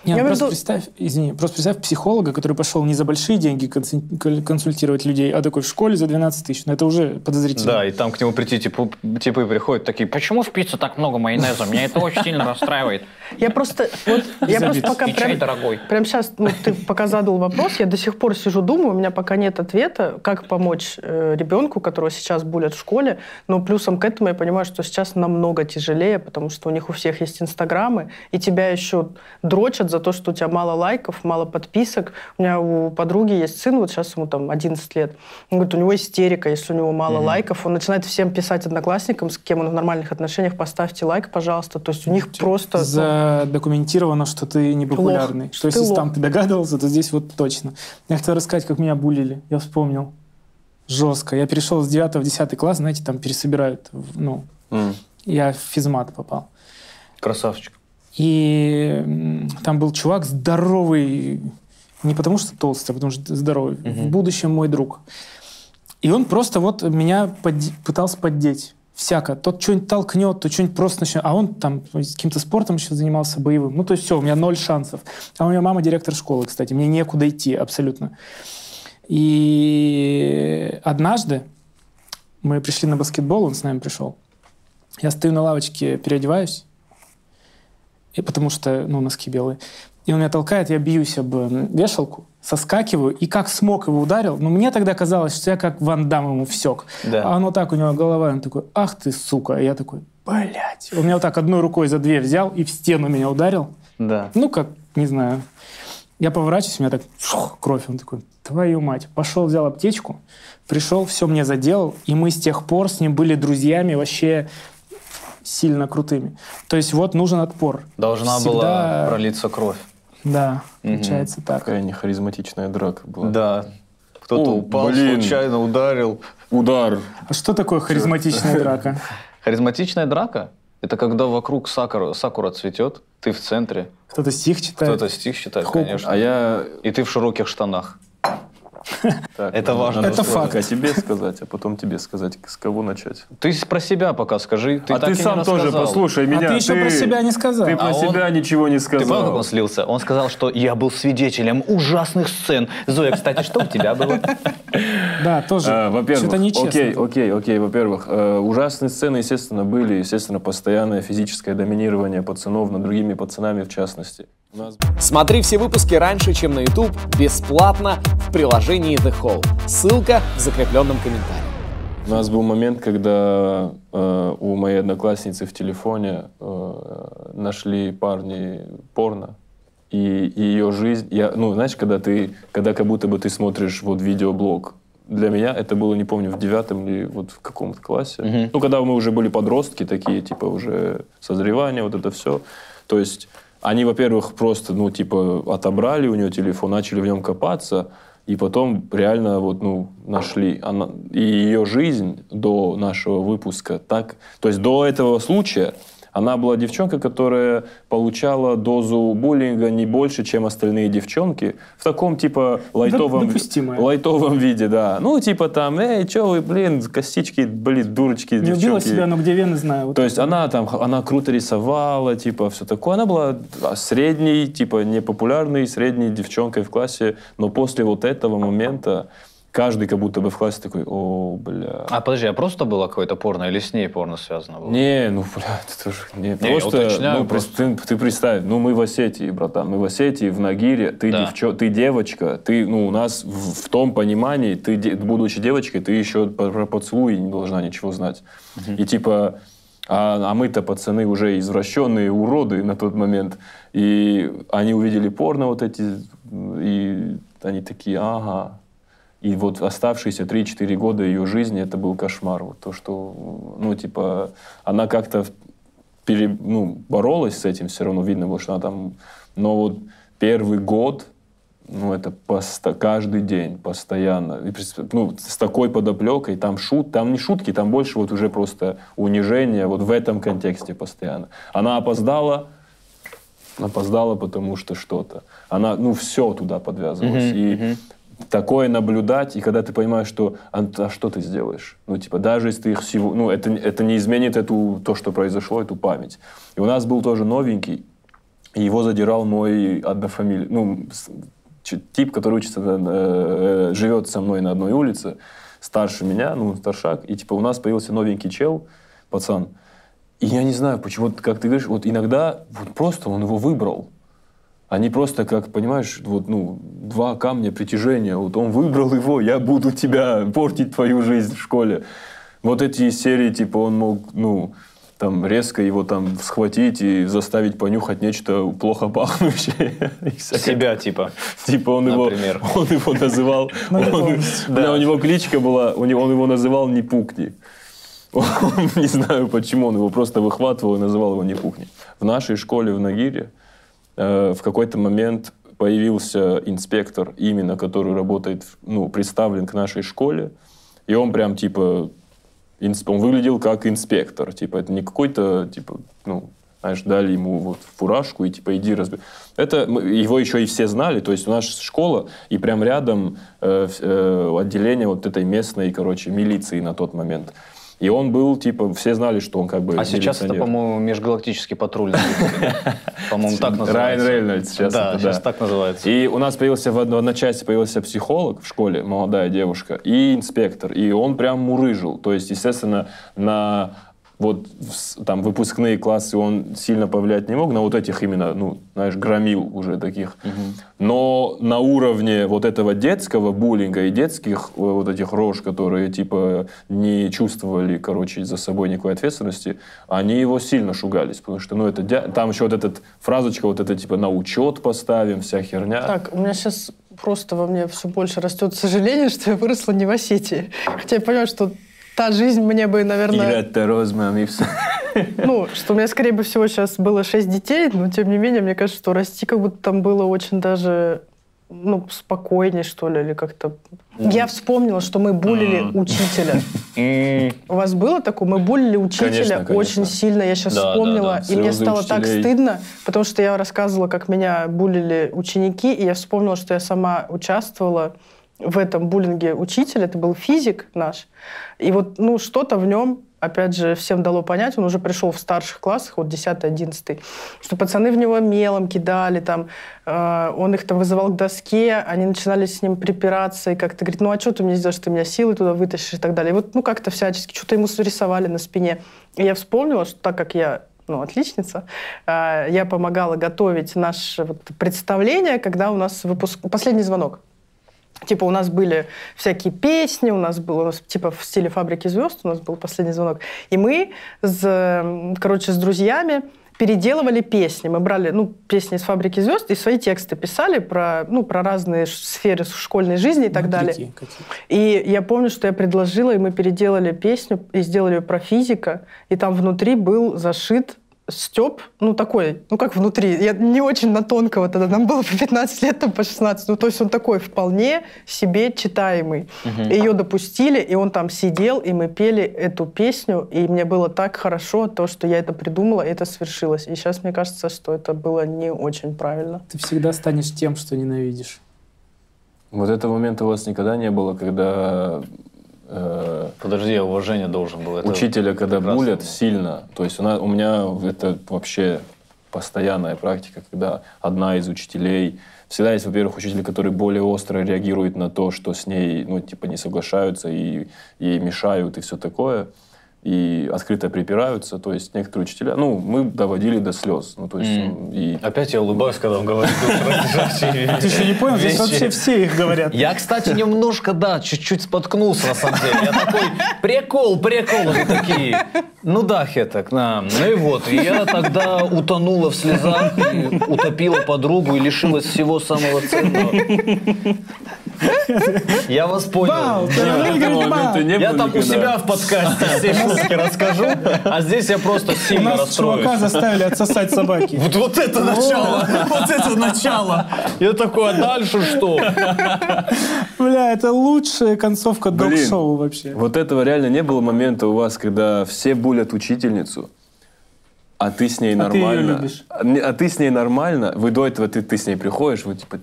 Не, Я ну в просто виду- представь, извини, просто представь психолога, который пошел не за большие деньги консуль- кон- консультировать людей, а такой в школе за 12 тысяч. Ну, это уже подозрительно. Да, и там к нему прийти, типа, типы приходят такие, почему в пицце так много майонеза? Меня это очень сильно расстраивает. Я просто, вот, я просто пока И чай прям, дорогой. прям сейчас, ну, ты пока задал вопрос, я до сих пор сижу, думаю, у меня пока нет ответа, как помочь э, ребенку, которого сейчас булят в школе, но плюсом к этому я понимаю, что сейчас намного тяжелее, потому что у них у всех есть инстаграмы, и тебя еще дрочат за то, что у тебя мало лайков, мало подписок. У меня у подруги есть сын, вот сейчас ему там 11 лет. Он говорит, у него истерика, если у него мало лайков. Он начинает всем писать одноклассникам, с кем он в нормальных отношениях, поставьте лайк, пожалуйста. То есть у них просто... Задокументировано, что ты не популярный. Лох. Что Ты если лох. там ты догадывался, то здесь вот точно. Я хотел рассказать, как меня булили. Я вспомнил. Жестко. Я перешел с 9 в 10 класс, знаете, там пересобирают. Ну, М. я в физмат попал. Красавчик. И там был чувак здоровый, не потому что толстый, а потому что здоровый. В будущем мой друг. И он просто вот меня подде- пытался поддеть. Всяко. Тот что-нибудь толкнет, то что-нибудь просто начнет. А он там каким-то спортом еще занимался, боевым. Ну, то есть все, у меня ноль шансов. А у меня мама директор школы, кстати. Мне некуда идти абсолютно. И однажды мы пришли на баскетбол, он с нами пришел. Я стою на лавочке, переодеваюсь, и потому что, ну, носки белые. И он меня толкает, я бьюсь об м, вешалку, соскакиваю, и как смог его ударил. Но мне тогда казалось, что я как Ван Дам ему всек. Да. А он вот так, у него голова, он такой, ах ты, сука. И я такой, блядь. Он меня вот так одной рукой за дверь взял и в стену меня ударил. Да. Ну, как, не знаю. Я поворачиваюсь, у меня так шух, кровь. Он такой, твою мать. Пошел, взял аптечку, пришел, все мне заделал. И мы с тех пор с ним были друзьями вообще сильно крутыми. То есть вот нужен отпор. Должна Всегда- была пролиться кровь. Да, получается так. Такая нехаризматичная драка была. Да. Кто-то О, упал, блин. случайно ударил. Удар. А что такое харизматичная драка? Харизматичная драка – это когда вокруг сакура, сакура цветет, ты в центре, Кто-то стих читает? кто-то стих читает, Хоп. конечно, А я... и ты в широких штанах. Так, Это важно. Это факт. Пока тебе сказать, а потом тебе сказать, с кого начать. Ты про себя пока скажи. Ты а так ты сам тоже послушай А меня. ты еще про себя не сказал. Ты про А он- себя ничего не Ты понял, как сказал. он слился? Он сказал, что я был свидетелем ужасных сцен. Зоя, кстати, что у тебя было? [LAUGHS] Да, тоже. А, Во-первых, Что-то нечестно. окей, окей, окей. Во-первых, э, ужасные сцены, естественно, были. Естественно, постоянное физическое доминирование пацанов над другими пацанами, в частности. Смотри все выпуски раньше, чем на YouTube, бесплатно в приложении The Hall. Ссылка в закрепленном комментарии. У нас был момент, когда э, у моей одноклассницы в телефоне э, нашли парни порно. И, и ее жизнь, я, ну, знаешь, когда ты, когда как будто бы ты смотришь вот видеоблог, для меня это было, не помню, в девятом или вот в каком-то классе. Мгм. Ну, когда мы уже были подростки такие, типа уже созревание, вот это все. То есть они, во-первых, просто, ну, типа, отобрали у нее телефон, начали в нем копаться, и потом реально вот, ну, нашли. Она, и ее жизнь до нашего выпуска так... То есть до этого случая она была девчонка, которая получала дозу буллинга не больше, чем остальные девчонки. В таком, типа, лайтовом, допустимое. лайтовом виде, да. Ну, типа там, эй, что вы, блин, костички, блин, дурочки, Не девчонки. убила себя, но где вены знаю. Вот То есть она там, она круто рисовала, типа, все такое. Она была а, средней, типа, непопулярной, средней девчонкой в классе. Но после вот этого момента каждый как будто бы в классе такой, о, бля. А подожди, а просто было какое-то порно или с ней порно связано было? Не, ну, бля, [LAUGHS] это тоже... Не, я просто, уточняю ну, просто. ты, ты представь, ну, мы в Осетии, братан, мы в Осетии, в Нагире, ты, Да. девчо- ты девочка, ты, ну, у нас в, в том понимании, ты, де- будучи девочкой, ты еще про поцелуй не должна ничего знать. И типа, а, а мы-то пацаны уже извращенные уроды на тот момент, и они увидели порно вот эти, и они такие, ага, и вот оставшиеся 3-4 года ее жизни это был кошмар. Вот то, что, ну, типа, она как-то пере, ну, боролась с этим, все равно видно было, что она там... Но вот первый год, ну, это посто- каждый день, постоянно. И, ну, с такой подоплекой, там шут, там не шутки, там больше вот уже просто унижение вот в этом контексте постоянно. Она опоздала, опоздала, потому что что-то. Она, ну, все туда подвязывалось. Мгм, и мгм. Такое наблюдать, и когда ты понимаешь, что а, а что ты сделаешь? Ну, типа, даже если ты их всего... Ну, это, это не изменит эту, то, что произошло, эту память. И у нас был тоже новенький, и его задирал мой однофамилий... Ну, тип, который учится, э, живет со мной на одной улице, старше меня, ну, старшак, и, типа, у нас появился новенький чел, пацан, и я не знаю, почему, вот как ты говоришь, вот иногда вот просто он его выбрал. Они просто, как, понимаешь, вот, ну, два камня притяжения. Вот он выбрал его, я буду тебя портить твою жизнь в школе. Вот эти серии, типа, он мог, ну, там, резко его там схватить и заставить понюхать нечто плохо пахнущее. Себя, типа. Типа он Например. его, он его называл, он- да, у него кличка была, у него, он его называл «Не пукни». Он, [LAUGHS] не знаю почему, он его просто выхватывал и называл его «Не пукни». В нашей школе в Нагире в какой-то момент появился инспектор, именно который работает, ну, представлен к нашей школе, и он прям типа, инс- он выглядел как инспектор, типа это не какой-то типа, ну, Знаешь, дали ему вот фуражку и типа иди разби. Это его еще и все знали, то есть у нас школа и прям рядом э, э, отделение вот этой местной, короче, милиции на тот момент. И он был, типа, все знали, что он как бы А сейчас это, по-моему, межгалактический патруль. [LAUGHS] По-моему, так называется. Райан Рейнольдс сейчас Да, сейчас так называется. И у нас появился в одно- в одночасье появился психолог в школе, молодая девушка, и инспектор. И он прям мурыжил. То есть, естественно, на вот там выпускные классы он сильно повлиять не мог, на вот этих именно, ну, знаешь, громил уже таких. Но на уровне вот этого детского буллинга и детских э, вот этих рож, которые типа не чувствовали, короче, за собой никакой ответственности, они его сильно шугались, потому что, ну, это там еще вот эта фразочка, вот это типа на учет поставим, вся херня. Так, у меня сейчас просто во мне все больше растет сожаление, [LAUGHS] что я выросла не в Осетии. Хотя я понимаю, что та жизнь мне бы, наверное... Ну, что у меня, скорее бы всего, сейчас было шесть детей, но, тем не менее, мне кажется, что расти как будто там было очень даже ну, спокойнее, что ли, или как-то... Я вспомнила, что мы булили учителя. [LAUGHS] У вас было такое? Мы булили учителя Конечно, конечно. очень сильно. Я сейчас Да, да, вспомнила, да. и мне стало так учителей. стыдно, потому что я рассказывала, как меня булили ученики, и я вспомнила, что я сама участвовала в этом буллинге учителя. Это был физик наш. И вот, ну, что-то в нем опять же, всем дало понять, он уже пришел в старших классах, вот 10-11, что пацаны в него мелом кидали, там, э, он их там вызывал к доске, они начинали с ним припираться и как-то говорить, ну а что ты мне сделаешь, ты меня силой туда вытащишь и так далее. И вот, ну как-то всячески, что-то ему рисовали на спине. И я вспомнила, что так как я ну, отличница. А, Я помогала готовить наше вот представление, когда у нас выпуск... последний звонок. Типа у нас были всякие песни, у нас было у нас, типа в стиле «Фабрики звезд», у нас был последний звонок. И мы, с, короче, с друзьями переделывали песни. Мы брали ну, песни из «Фабрики звезд» и свои тексты писали про, ну, про разные сферы школьной жизни и так далее. Какие- какие? И я помню, что я предложила, и мы переделали песню и сделали ее про физика, и там внутри был зашит Степ, ну такой, ну как внутри, я не очень на тонкого тогда, нам было по 15 лет, там по 16, ну то есть он такой вполне себе читаемый. Ее допустили, и он там сидел, и мы пели эту песню, и мне было так хорошо то, что я это придумала, и это свершилось. И сейчас мне кажется, что это было не очень правильно. Ты всегда станешь тем, что ненавидишь. Вот этого момента у вас никогда не было, когда Подожди, я уважение должен был. Это учителя, когда прекрасно булят сильно. То есть у меня это вообще постоянная практика, когда одна из учителей... Всегда есть, во-первых, учитель, который более остро реагирует на то, что с ней, ну, типа, не соглашаются и ей мешают и все такое. И открыто припираются. То есть некоторые учителя... Ну, мы доводили до слез. Ну, то есть... М. И Опять я улыбаюсь, когда он говорит. Ты еще не понял, здесь вообще все их говорят. Я, кстати, немножко, да, чуть-чуть споткнулся, на самом деле. Я такой, прикол, прикол, вы такие. Ну да, Хеток, да. Ну и вот, и я тогда утонула в слезах, и утопила подругу и лишилась всего самого ценного. Я вас понял. Я там у себя в подкасте [LAUGHS] шутки расскажу, а здесь я просто сильно нас чувака расстроюсь. заставили отсосать собаки. Вот, вот это начало, вот это начало. Я такой, а дальше что? Бля, это лучшая концовка док-шоу вообще. Вот этого реально не было момента у вас, когда все булят учительницу, а ты с ней А ты нормально. любишь. А, а ты с ней нормально. Вы до этого ты, ты с ней приходишь, вы типа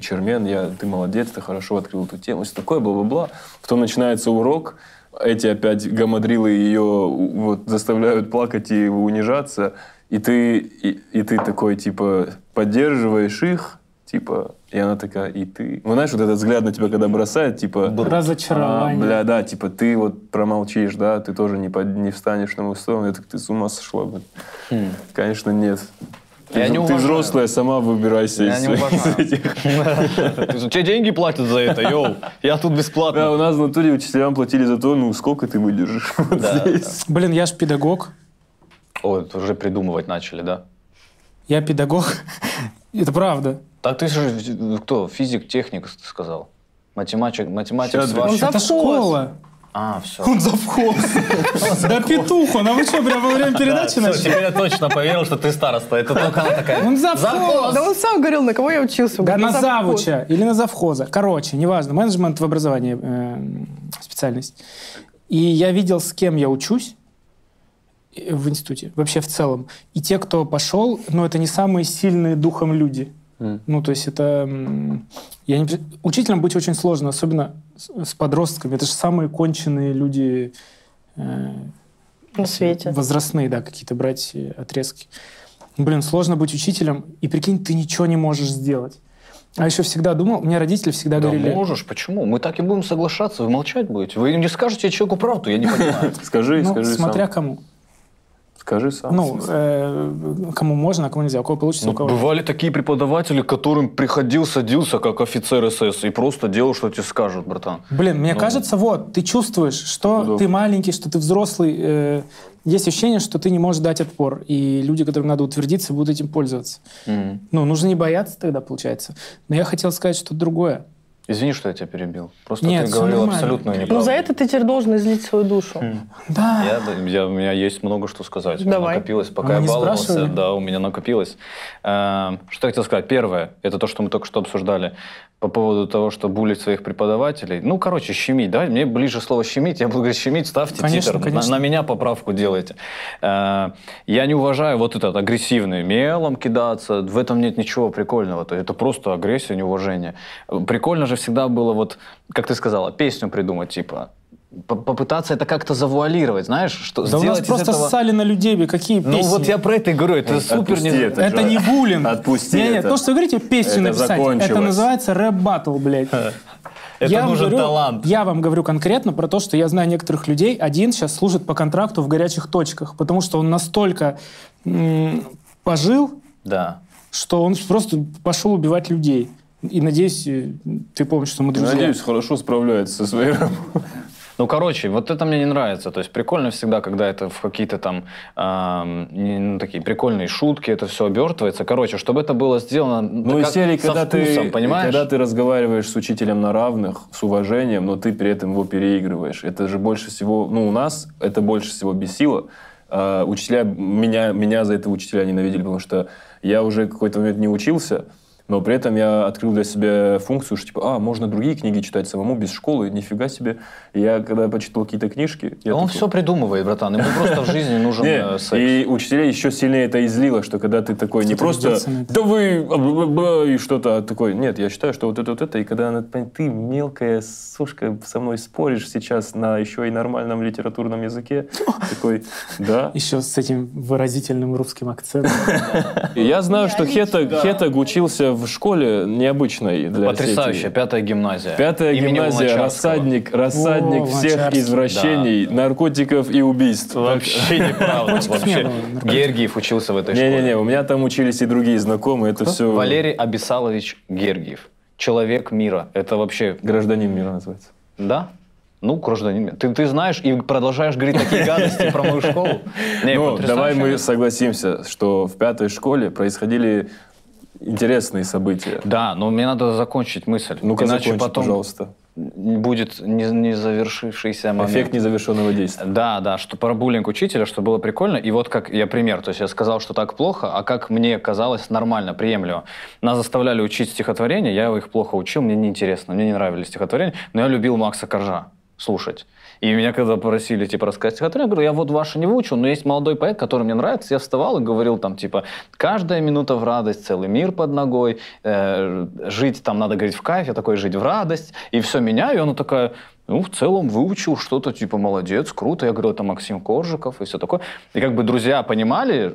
Чермен, я, ты молодец, ты хорошо открыл эту тему, все такое, бла-бла-бла. Потом начинается урок, эти опять гамадрилы ее вот, заставляют плакать и унижаться, и ты, и, и ты такой, типа, поддерживаешь их, типа, и она такая, и ты. Ну, знаешь, вот этот взгляд на тебя, когда бросает, типа... Разочарование. А, бля, да, типа ты вот промолчишь, да, ты тоже не, под, не встанешь на мою сторону. Я так, ты с ума сошла, блин. Конечно, нет. Я ты, не ты взрослая, сама выбирайся Я из не уважаю. из этих. Тебе деньги платят за это, йоу. Я тут Да, бесплатно. у нас в натуре учителям платили за то, ну, сколько ты выдержишь [LAUGHS] Да, здесь. Блин, я ж педагог. О, это уже придумывать начали, да? Я педагог. Это правда. Так ты же кто? Физик, техник, ты сказал. Математик, математик. Он Это школа. А, все. Он завхоз. [LAUGHS] Да петух он. А вы что, прямо во время передачи начали? теперь я точно поверил, что ты староста. Это только она такая. Он завхоз. Да он сам говорил, на кого я учился. Да на завуча или на завхоза. Короче, неважно. Менеджмент в образовании э, специальность. И я видел, с кем я учусь. э, в институте, вообще в целом. И те, кто пошел, ну, это не самые сильные духом люди. Ну, то есть это... Я не... Учителем быть очень сложно, особенно с подростками. Это же самые конченые люди э, На свете. возрастные, да, какие-то брать э, отрезки. Блин, сложно быть учителем, и прикинь, ты ничего не можешь сделать. А еще всегда думал, у меня родители всегда Да говорили... можешь, почему? Мы так и будем соглашаться, вы молчать будете. Вы не скажете человеку правду, я не [LAUGHS] понимаю. Скажи, ну, скажи смотря сам. кому. Скажи сам. Ну, э, кому можно, а кому нельзя. У кого получится, Ну, у кого... бывали такие преподаватели, которым приходил, садился, как офицер СС, и просто делал, что тебе скажут, братан. Блин, мне Ну. кажется, вот, ты чувствуешь, что Стопудов. ты маленький, что ты взрослый. э, есть ощущение, что ты не можешь дать отпор. И люди, которым надо утвердиться, будут этим пользоваться. Мгм. Ну, нужно не бояться тогда, получается. Но я хотел сказать что-то другое. Извини, что я тебя перебил. Просто Нет, ты говорил нормально. абсолютную Ну, неправду. за это ты теперь должен излить свою душу. Да. Я, я- у меня есть много что сказать. Давай. накопилось, пока мы я не баловался. Да, у меня накопилось. Э, Что я хотел сказать? Первое, это то, что мы только что обсуждали по поводу того, что булить своих преподавателей. Ну, короче, щемить. Да? Мне ближе слово щемить. Я буду говорить щемить, ставьте Конечно, титр. На- конечно. На, меня поправку делайте. Э, Я не уважаю вот этот агрессивный мелом кидаться. В этом нет ничего прикольного. То есть это просто агрессия, неуважение. Прикольно же всегда было вот, как ты сказала, песню придумать, типа, попытаться это как-то завуалировать, знаешь, что Да у нас сделать просто этого... ссали на людей, какие Ну песни. вот я про это и говорю, это Эй, супер не... это. Это не буллинг. Отпусти Не, не, это. то, что вы говорите, песню Это написать, это закончилось. называется рэп-баттл, блядь. Это Я вам нужен говорю- талант. Я вам говорю конкретно про то, что я знаю некоторых людей. Один сейчас служит по контракту в горячих точках, потому что он настолько м, пожил, Да. что он просто пошел убивать людей. И надеюсь, э, ты помнишь, что мы друзья. Надеюсь, хорошо справляется со своей работой. Ну, короче, вот это мне не нравится. То есть прикольно всегда, когда это в какие-то там ам, не- ну, такие прикольные шутки, это все обертывается. Короче, чтобы это было сделано Ну, как- серии, когда вкусом, ты, понимаешь? когда ты разговариваешь с учителем на равных, с уважением, но ты при этом его переигрываешь. Это же больше всего, ну, у нас это больше всего бесило. А, учителя, меня, меня за это учителя ненавидели, потому что я уже какой-то момент не учился, но при этом я открыл для себя функцию, что типа, а, можно другие книги читать самому без школы, нифига себе. И я, когда почитал какие-то книжки... Я Он такой, все придумывает, братан. Ему просто в жизни нужен э, секс. и учителей еще сильнее это излило, что когда ты такой не просто да вы а, бла, бла, бла», и что-то а такой, нет, я считаю, что вот это вот это, и когда ты мелкая сушка со мной споришь сейчас на еще и нормальном литературном языке, [LAUGHS] такой, да. Еще с этим выразительным русским акцентом. [LAUGHS] Я знаю, что Хетаг, Хетаг учился в школе необычной для Потрясающая этой- пятая гимназия. Пятая Имени гимназия, рассадник, рассадник О, всех извращений, наркотиков и убийств. Вообще [LAUGHS] неправда. Вообще. Гергиев учился в этой школе. Не-не-не, у меня там учились и другие знакомые, это все... Валерий Абисалович Гергиев. Человек мира. Это вообще... Гражданин мира называется. Да? Ну, гражданин мира. Ты, ты знаешь и продолжаешь говорить такие гадости про мою школу? [LAUGHS] Не, Ну, давай мы согласимся, что в пятой школе происходили интересные события. Да, но мне надо закончить мысль. Ну-ка, Иначе закончи, потом пожалуйста. будет не, не завершившийся момент. Эффект незавершенного действия. Да, да, что про буллинг учителя, что было прикольно. И вот как я пример, то есть я сказал, что так плохо, а как мне казалось нормально, приемлемо. Нас заставляли учить стихотворения, я их плохо учил, мне неинтересно, мне не нравились стихотворения, но я любил Макса Коржа слушать. И меня когда просили, типа, рассказать стихотворение, я говорю, я вот ваше не выучу, но есть молодой поэт, который мне нравится. Я вставал и говорил там, типа, каждая минута в радость, целый мир под ногой, э, жить там надо, говорить, в кайф, я такой, жить в радость. И все меняю, и она такая, ну, в целом выучил что-то, типа, молодец, круто. Я говорю, это Максим Коржиков и все такое. И как бы друзья понимали,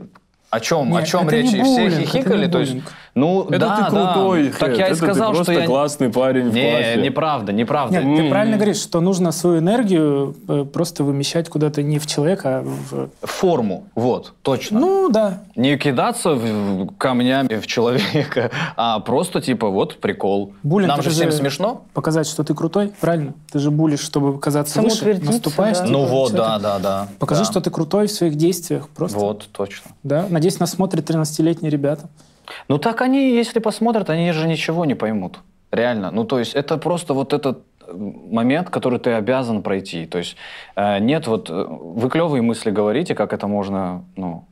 о чем, о Нет, чем это не речь, и все хихикали. То есть. Ну, Это да, ты крутой, да. Так я и это сказал, ты просто что я... классный парень в Не, классе. неправда, неправда. Нет, ты правильно говоришь, что нужно свою энергию э, просто вымещать куда-то не в человека, а в... Форму, вот, точно. Ну, да. Не кидаться в- камнями в человека, [LAUGHS] а просто типа вот прикол. Буллинг Нам же всем смешно. Показать, что ты крутой, правильно? Ты же булишь, чтобы казаться выше, наступаешь. да. типа, Ну вот, да, да, да. Покажи, да. что ты крутой в своих действиях. Просто. Вот, точно. Да? Надеюсь, нас смотрят 13-летние ребята. Ну так они, если посмотрят, они же ничего не поймут. Реально. Ну то есть это просто вот этот момент, который ты обязан пройти. То есть э, нет вот... э, Вы клевые мысли говорите, как это можно, ну,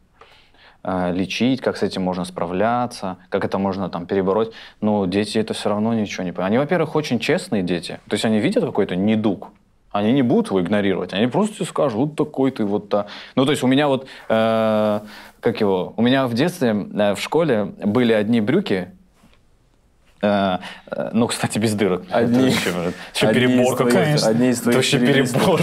э, лечить, как с этим можно справляться, как это можно там перебороть. Но дети это все равно ничего не понимают. Они, во-первых, очень честные дети. То есть они видят какой-то недуг, Они не будут его игнорировать, они просто скажут, вот такой ты, вот так. Ну, то есть у меня вот, э, как его, у меня в детстве э, в школе были одни брюки, ну, кстати, без дырок. Одни- Это вообще, вообще одни из перебор твоих- какой-то. одни из твоих вообще серебристых. перебор.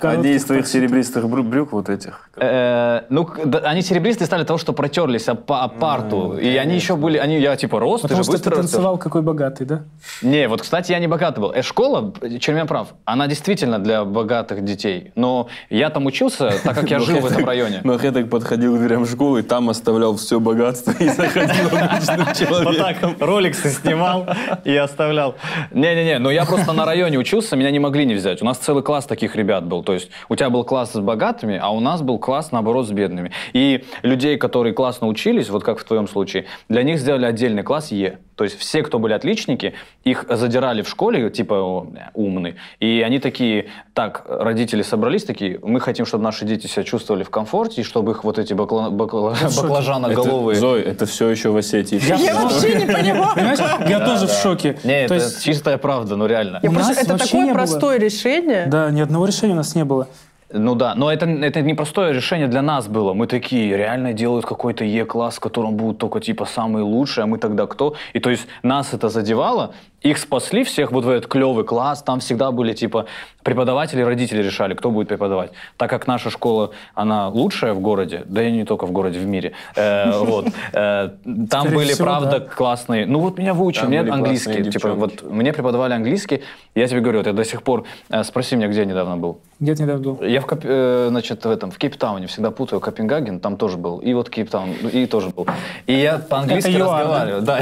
[LAUGHS] Одни из твоих серебристых брю- брюк вот этих. Э, Ну, они серебристые стали того, что протерлись об, па- об парту. И они еще были, они, я типа рос, ты Потому что ты танцевал какой богатый, да? Не, вот, кстати, я не богатый был. Э, школа, Чермен прав, она действительно для богатых детей. Но я там учился, так как я [LAUGHS] жил в этом районе. Но я так подходил к дверям школы, и там оставлял все богатство и заходил обычным [LAUGHS] человеком. Роликсы снимал и оставлял. Не-не-не, но я просто на районе учился, меня не могли не взять. У нас целый класс таких ребят был. То есть у тебя был класс с богатыми, а у нас был класс, наоборот, с бедными. И людей, которые классно учились, вот как в твоем случае, для них сделали отдельный класс Е. То есть все, кто были отличники, их задирали в школе, типа умный. И они такие, так, родители собрались такие, мы хотим, чтобы наши дети себя чувствовали в комфорте, и чтобы их вот эти бакла- бакла- [LAUGHS] баклажаноголовые... Зой, это все еще в Осетии. Я вообще не понимаю. Я тоже в шоке. Не, То это чистая правда, ну реально. Это такое простое решение. да, ни одного решения у нас не было. Ну да, но это, это непростое решение для нас было. Мы такие, реально делают какой-то Е-класс, в котором будут только типа самые лучшие, а мы тогда кто? И то есть нас это задевало, их спасли всех вот в этот клевый класс, там всегда были типа преподаватели, родители решали, кто будет преподавать. Так как наша школа, она лучшая в городе, да и не только в городе, в мире, э, [LAUGHS] вот, э, там Скорее были, всего, правда, да. классные, ну вот меня выучили, мне английский, типа вот мне преподавали английский, я тебе говорю, вот я до сих пор, э, спроси меня, где я недавно был. Где ты недавно был? Я в, Коп- э, значит, в этом, в Кейптауне всегда путаю Копенгаген, там тоже был, и вот Кейптаун, и тоже был. И я по-английски разговариваю. Да,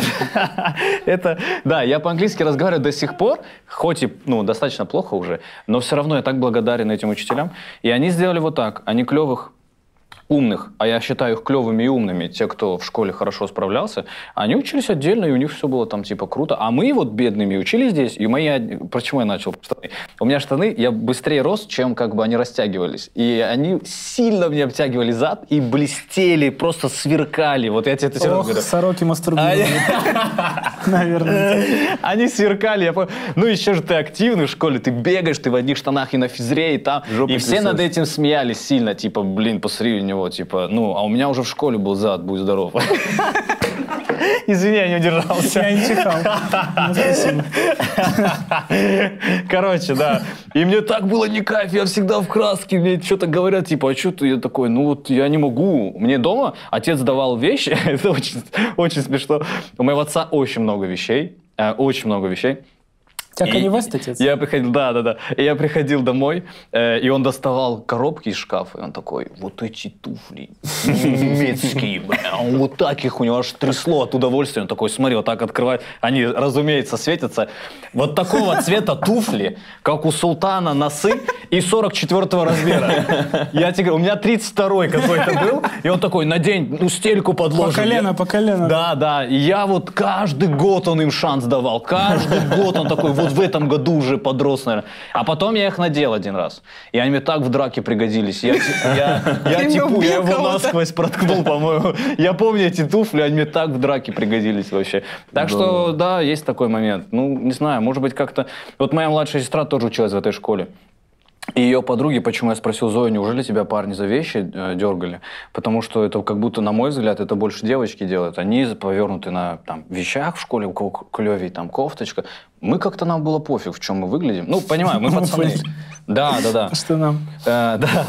[LAUGHS] это, да, я по-английски разговариваю до сих пор, хоть и, ну, достаточно плохо уже, но все равно я так благодарен этим учителям. И они сделали вот так, они клевых умных, а я считаю их клевыми и умными, те, кто в школе хорошо справлялся, они учились отдельно, и у них все было там типа круто. А мы вот бедными учились здесь, и мои... Почему я начал? Штаны. У меня штаны, я быстрее рос, чем как бы они растягивались. И они сильно мне обтягивали зад и блестели, просто сверкали. Вот я тебе это серьезно Ох, говорю. сороки мастурбировали. [LAUGHS] Наверное. [LAUGHS] Они сверкали. Ну, еще же ты активный в школе, ты бегаешь, ты в одних штанах и на физре, и там. И все над этим смеялись сильно, типа, блин, посмотри у него, типа, ну, а у меня уже в школе был зад, будь здоров. [LAUGHS] Извини, я не удержался. Я не чихал. [LAUGHS] Ну, спасибо. Короче, да. И мне так было не кайф, я всегда в краске, мне что-то говорят, типа, а что ты? Я такой, ну вот я не могу. Мне дома отец давал вещи, [LAUGHS] это очень, очень смешно. У моего отца очень много вещей, э, очень много вещей. Тебя И- Kanye West, отец? Я приходил, да, да, да. И я приходил домой, э, и он доставал коробки из шкафа, и он такой, вот эти туфли немецкие, бля, он вот так их у него аж трясло от удовольствия. Он такой, смотри, вот так открывает. Они, разумеется, светятся. Вот такого цвета туфли, как у султана носы, и 44 размера. Я тебе говорю, у меня 32 какой-то был, и он такой, надень, ну, стельку По подложи. колено, по колено. Да, да. И я вот каждый год он им шанс давал. Каждый год он такой, вот в этом году уже подрос, наверное. А потом я их надел один раз. И они мне так в драке пригодились. Я, я, [LAUGHS] типу, я его насквозь проткнул, по-моему. Я помню эти туфли, они мне так в драке пригодились вообще. Так что, да, есть такой момент. Ну, не знаю, может быть, как-то... Вот моя младшая сестра тоже училась в этой школе. И ее подруги, почему я спросил Зою, неужели тебя парни за вещи э, дергали? Потому что это как будто, на мой взгляд, это больше девочки делают. Они повернуты на там, вещах в школе, у кого клевей, там кофточка. Мы как-то нам было пофиг, в чем мы выглядим. Ну, понимаю, мы [LAUGHS] Ну, пацаны. Да, да, да. Что нам? Э, да.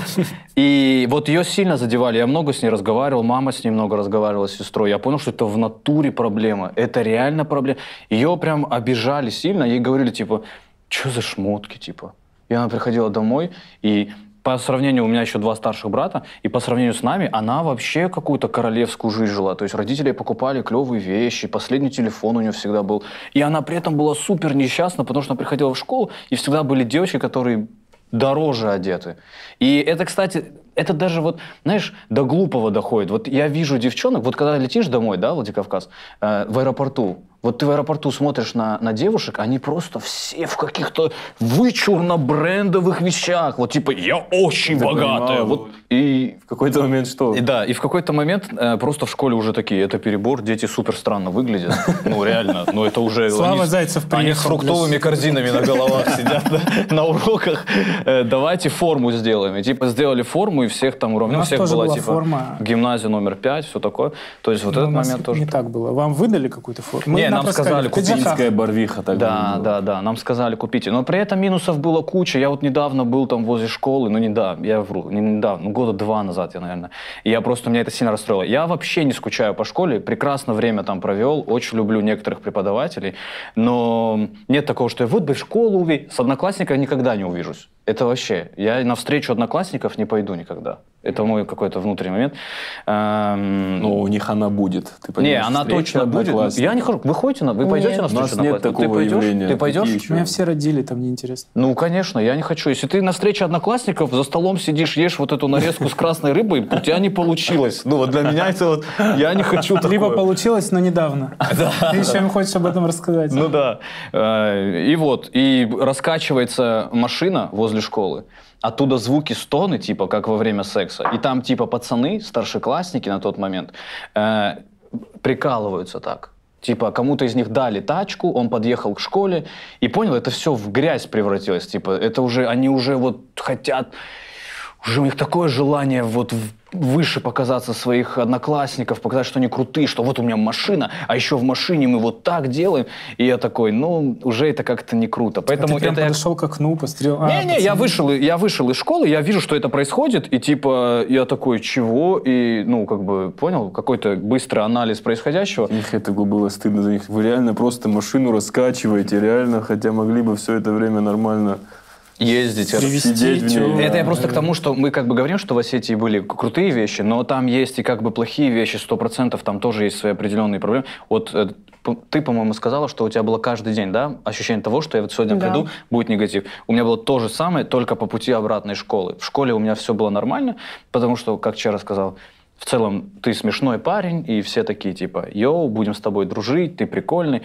И вот ее сильно задевали. Я много с ней разговаривал, мама с ней много разговаривала, с сестрой. Я понял, что это в натуре проблема. Это реально проблема. Ее прям обижали сильно. Ей говорили, типа, что за шмотки, типа. И она приходила домой, и по сравнению, у меня еще два старших брата, и по сравнению с нами, она вообще какую-то королевскую жизнь жила. То есть родители покупали клевые вещи, последний телефон у нее всегда был. И она при этом была супер несчастна, потому что она приходила в школу, и всегда были девочки, которые дороже одеты. И это, кстати, это даже вот, знаешь, до глупого доходит. Вот я вижу девчонок, вот когда летишь домой, да, Владикавказ, э, в аэропорту, Вот ты в аэропорту смотришь на, на девушек, они просто все в каких-то вычурно-брендовых вещах. Вот типа, я очень Так богатая. понимаю. Вот, и, В какой-то момент что? и да, и в какой-то момент э, просто в школе уже такие, это перебор, дети супер странно выглядят. Ну, реально, ну это уже... [LAUGHS] Слава они Зайцев Они приехал с фруктовыми корзинами на головах [LAUGHS] сидят на уроках. Э, Давайте форму сделаем. И типа сделали форму, и всех там уровня. Всех тоже была типа форма. гимназия номер пять, все такое. То есть вот Ну, этот момент тоже... не так было. Вам выдали какую-то форму? Нам сказали пиджаках. Финская барвиха так Да, да, да, нам сказали купите. Но при этом минусов было куча. Я вот недавно был там возле школы, ну не да, я вру, не недавно, ну года два назад я, наверное. И я просто, меня это сильно расстроило. Я вообще не скучаю по школе, прекрасно время там провел, очень люблю некоторых преподавателей, но нет такого, что я вот бы в школу увидел, с одноклассниками никогда не увижусь. Это вообще, я на встречу одноклассников не пойду никогда. Это мой какой-то внутренний момент. Эм, Но у них она будет. Ты не, она точно будет. Я не хожу. Вы ходите на, вы пойдете Нет. на У встречу нас нет такого Ты пойдешь? явления. Ты пойдешь? Меня все родили, там неинтересно. Ну, конечно, я не хочу. Если ты на встрече одноклассников за столом сидишь, ешь вот эту нарезку с красной рыбой, у тебя не получилось. Ну, вот для меня это вот... Я не хочу такое. Либо получилось, но недавно. [LAUGHS] Ты еще им хочешь об этом рассказать. Ну да. Э, И вот, и раскачивается машина возле школы. Оттуда звуки стоны, типа, как во время секса. И там, типа, пацаны, старшеклассники на тот момент, э, прикалываются так. Типа, кому-то из них дали тачку, он подъехал к школе, и понял, это все в грязь превратилось. Типа, это уже, они уже вот хотят, уже у них такое желание вот выше показаться своих одноклассников, показать, что они крутые, что вот у меня машина, а еще в машине мы вот так делаем. И я такой, ну, уже это как-то не круто. А Поэтому ты прям это я подошел к окну, пострел. А, не-не, я пацаны. вышел, я вышел из школы, я вижу, что это происходит, и типа я такой, чего? И, ну, как бы, понял, какой-то быстрый анализ происходящего. У них это было стыдно за них. Вы реально просто машину раскачиваете, реально, хотя могли бы все это время нормально Ездить. Тёмно. Это я просто к тому, что мы как бы говорим, что в Осетии были крутые вещи, но там есть и как бы плохие вещи, сто процентов, там тоже есть свои определенные проблемы. Вот э, ты, по-моему, сказала, что у тебя было каждый день, да, ощущение того, что я вот сегодня Да. приду, будет негатив. У меня было то же самое, только по пути обратной школы. В школе у меня все было нормально, потому что, как вчера сказал, в целом ты смешной парень, и все такие типа, йоу, будем с тобой дружить, ты прикольный.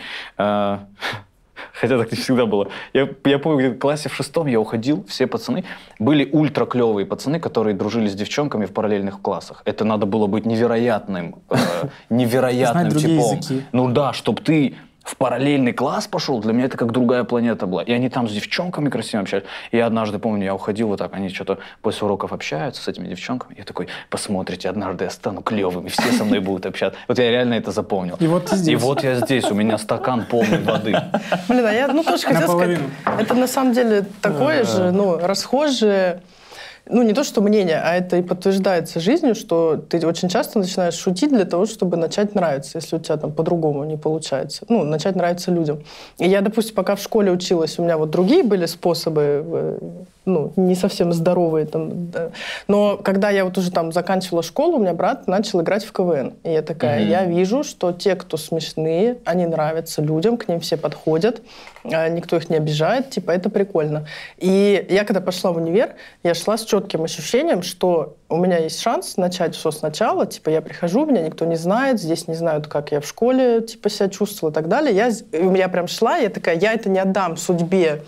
Хотя так не всегда было. Я, я помню, где-то в классе в шестом я уходил, все пацаны были ультра клевые пацаны, которые дружили с девчонками в параллельных классах. Это надо было быть невероятным, э, [LAUGHS] невероятным типом. Ну да, чтобы ты в параллельный класс пошел, для меня это как другая планета была. И они там с девчонками красиво общались. И я однажды, помню, я уходил вот так, они что-то после уроков общаются с этими девчонками. Я такой, посмотрите, однажды я стану клевым, и все со мной будут общаться. Вот я реально это запомнил. И вот ты здесь. И вот я здесь, у меня стакан полный воды. Блин, а я ну, тоже хотела сказать, это на самом деле такое же, ну, расхожее, ну, не то, что мнение, а это и подтверждается жизнью, что ты очень часто начинаешь шутить для того, чтобы начать нравиться, если у тебя там по-другому не получается. Ну, начать нравиться людям. И я, допустим, пока в школе училась, у меня вот другие были способы, э, ну, не совсем здоровые там. да. Но когда я вот уже там заканчивала школу, у меня брат начал играть в КВН. И я такая, Мгм. я вижу, что те, кто смешные, они нравятся людям, к ним все подходят, а, никто их не обижает, типа, это прикольно. И я, когда пошла в универ, я шла с четким ощущением, что у меня есть шанс начать все сначала, типа, я прихожу, меня никто не знает, здесь не знают, как я в школе, типа, себя чувствовала и так далее. Я, я прям шла, я такая, я это не отдам судьбе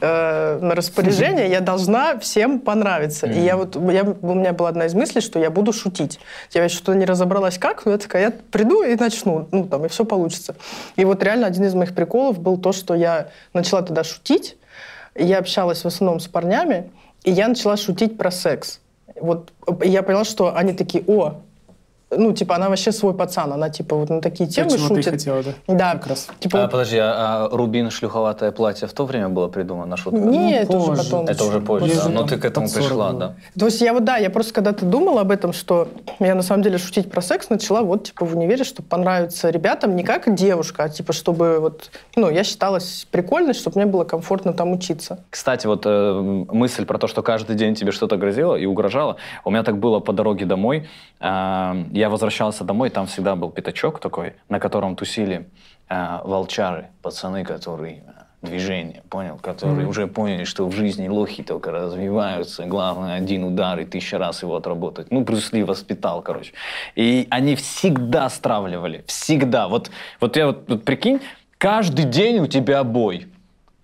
э, на распоряжение, я должна всем понравиться. И я вот, я, у меня была одна из мыслей, что я буду шутить. Я еще что-то не разобралась как, но я такая, я приду и начну, ну там, и все получится. И вот реально один из моих приколов был то, что я начала тогда шутить, я общалась в основном с парнями, и я начала шутить про секс. Вот я поняла, что они такие, о, ну, типа, она вообще свой пацан, она, типа, вот на такие темы ты шутит. хотела, да? Да, Как раз. типа, А, вот- подожди, а, а Рубин шлюховатое платье в то время было придумано? Шутка? не, это Ну, уже позже. потом. Это уже позже, Ближе да. Но там ты к этому под 40 пришла, было. да. То есть я вот, да, я просто когда-то думала об этом, что я на самом деле шутить про секс начала вот типа в универе, чтобы понравиться ребятам не как девушка, а типа чтобы вот, ну, я считалась прикольной, чтобы мне было комфортно там учиться. Кстати, вот э, мысль про то, что каждый день тебе что-то грозило и угрожало, у меня так было по дороге домой. Э, я возвращался домой, там всегда был пятачок такой, на котором тусили э, волчары, пацаны, которые движения, понял? Которые Мгм. уже поняли, что в жизни лохи только развиваются. Главное, один удар и тысяча раз его отработать. Ну, Брюс Ли воспитал, короче. И они всегда стравливали. Всегда. Вот, вот я вот, вот прикинь, каждый день у тебя бой.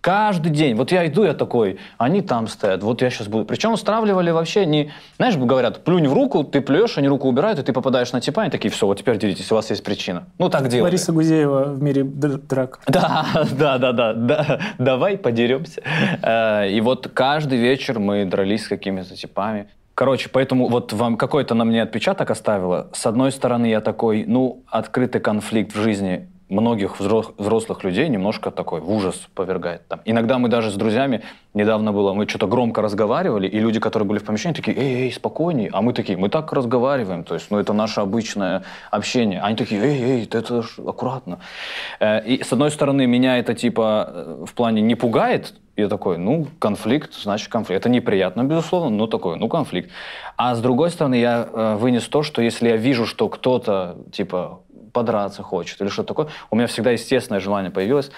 Каждый день. Вот я иду, я такой, они там стоят, вот я сейчас буду. Причем стравливали вообще не... Знаешь, говорят, плюнь в руку, ты плюешь, они руку убирают, и ты попадаешь на типа, они такие, все, вот теперь деритесь, у вас есть причина. Ну, так делали. Лариса Гузеева в мире др- драк. Да, [LAUGHS] да, да, да, да. Давай подеремся. Э, И вот каждый вечер мы дрались с какими-то типами. Короче, поэтому вот вам какой-то на мне отпечаток оставило. С одной стороны, я такой, ну, открытый конфликт в жизни многих взро- взрослых людей немножко такой в ужас повергает. Там. Иногда мы даже с друзьями, недавно было, мы что-то громко разговаривали, и люди, которые были в помещении, такие, эй, эй, спокойней. А мы такие, мы так разговариваем, то есть, ну, это наше обычное общение. Они такие, эй, эй, это ж аккуратно. Э, И с одной стороны, меня это типа э, в плане не пугает, я такой, ну, конфликт, значит конфликт. Это неприятно, безусловно, но такой, ну, конфликт. А с другой стороны, я э, вынес то, что если я вижу, что кто-то, типа, подраться хочет или что-то такое, у меня всегда естественное желание появилось,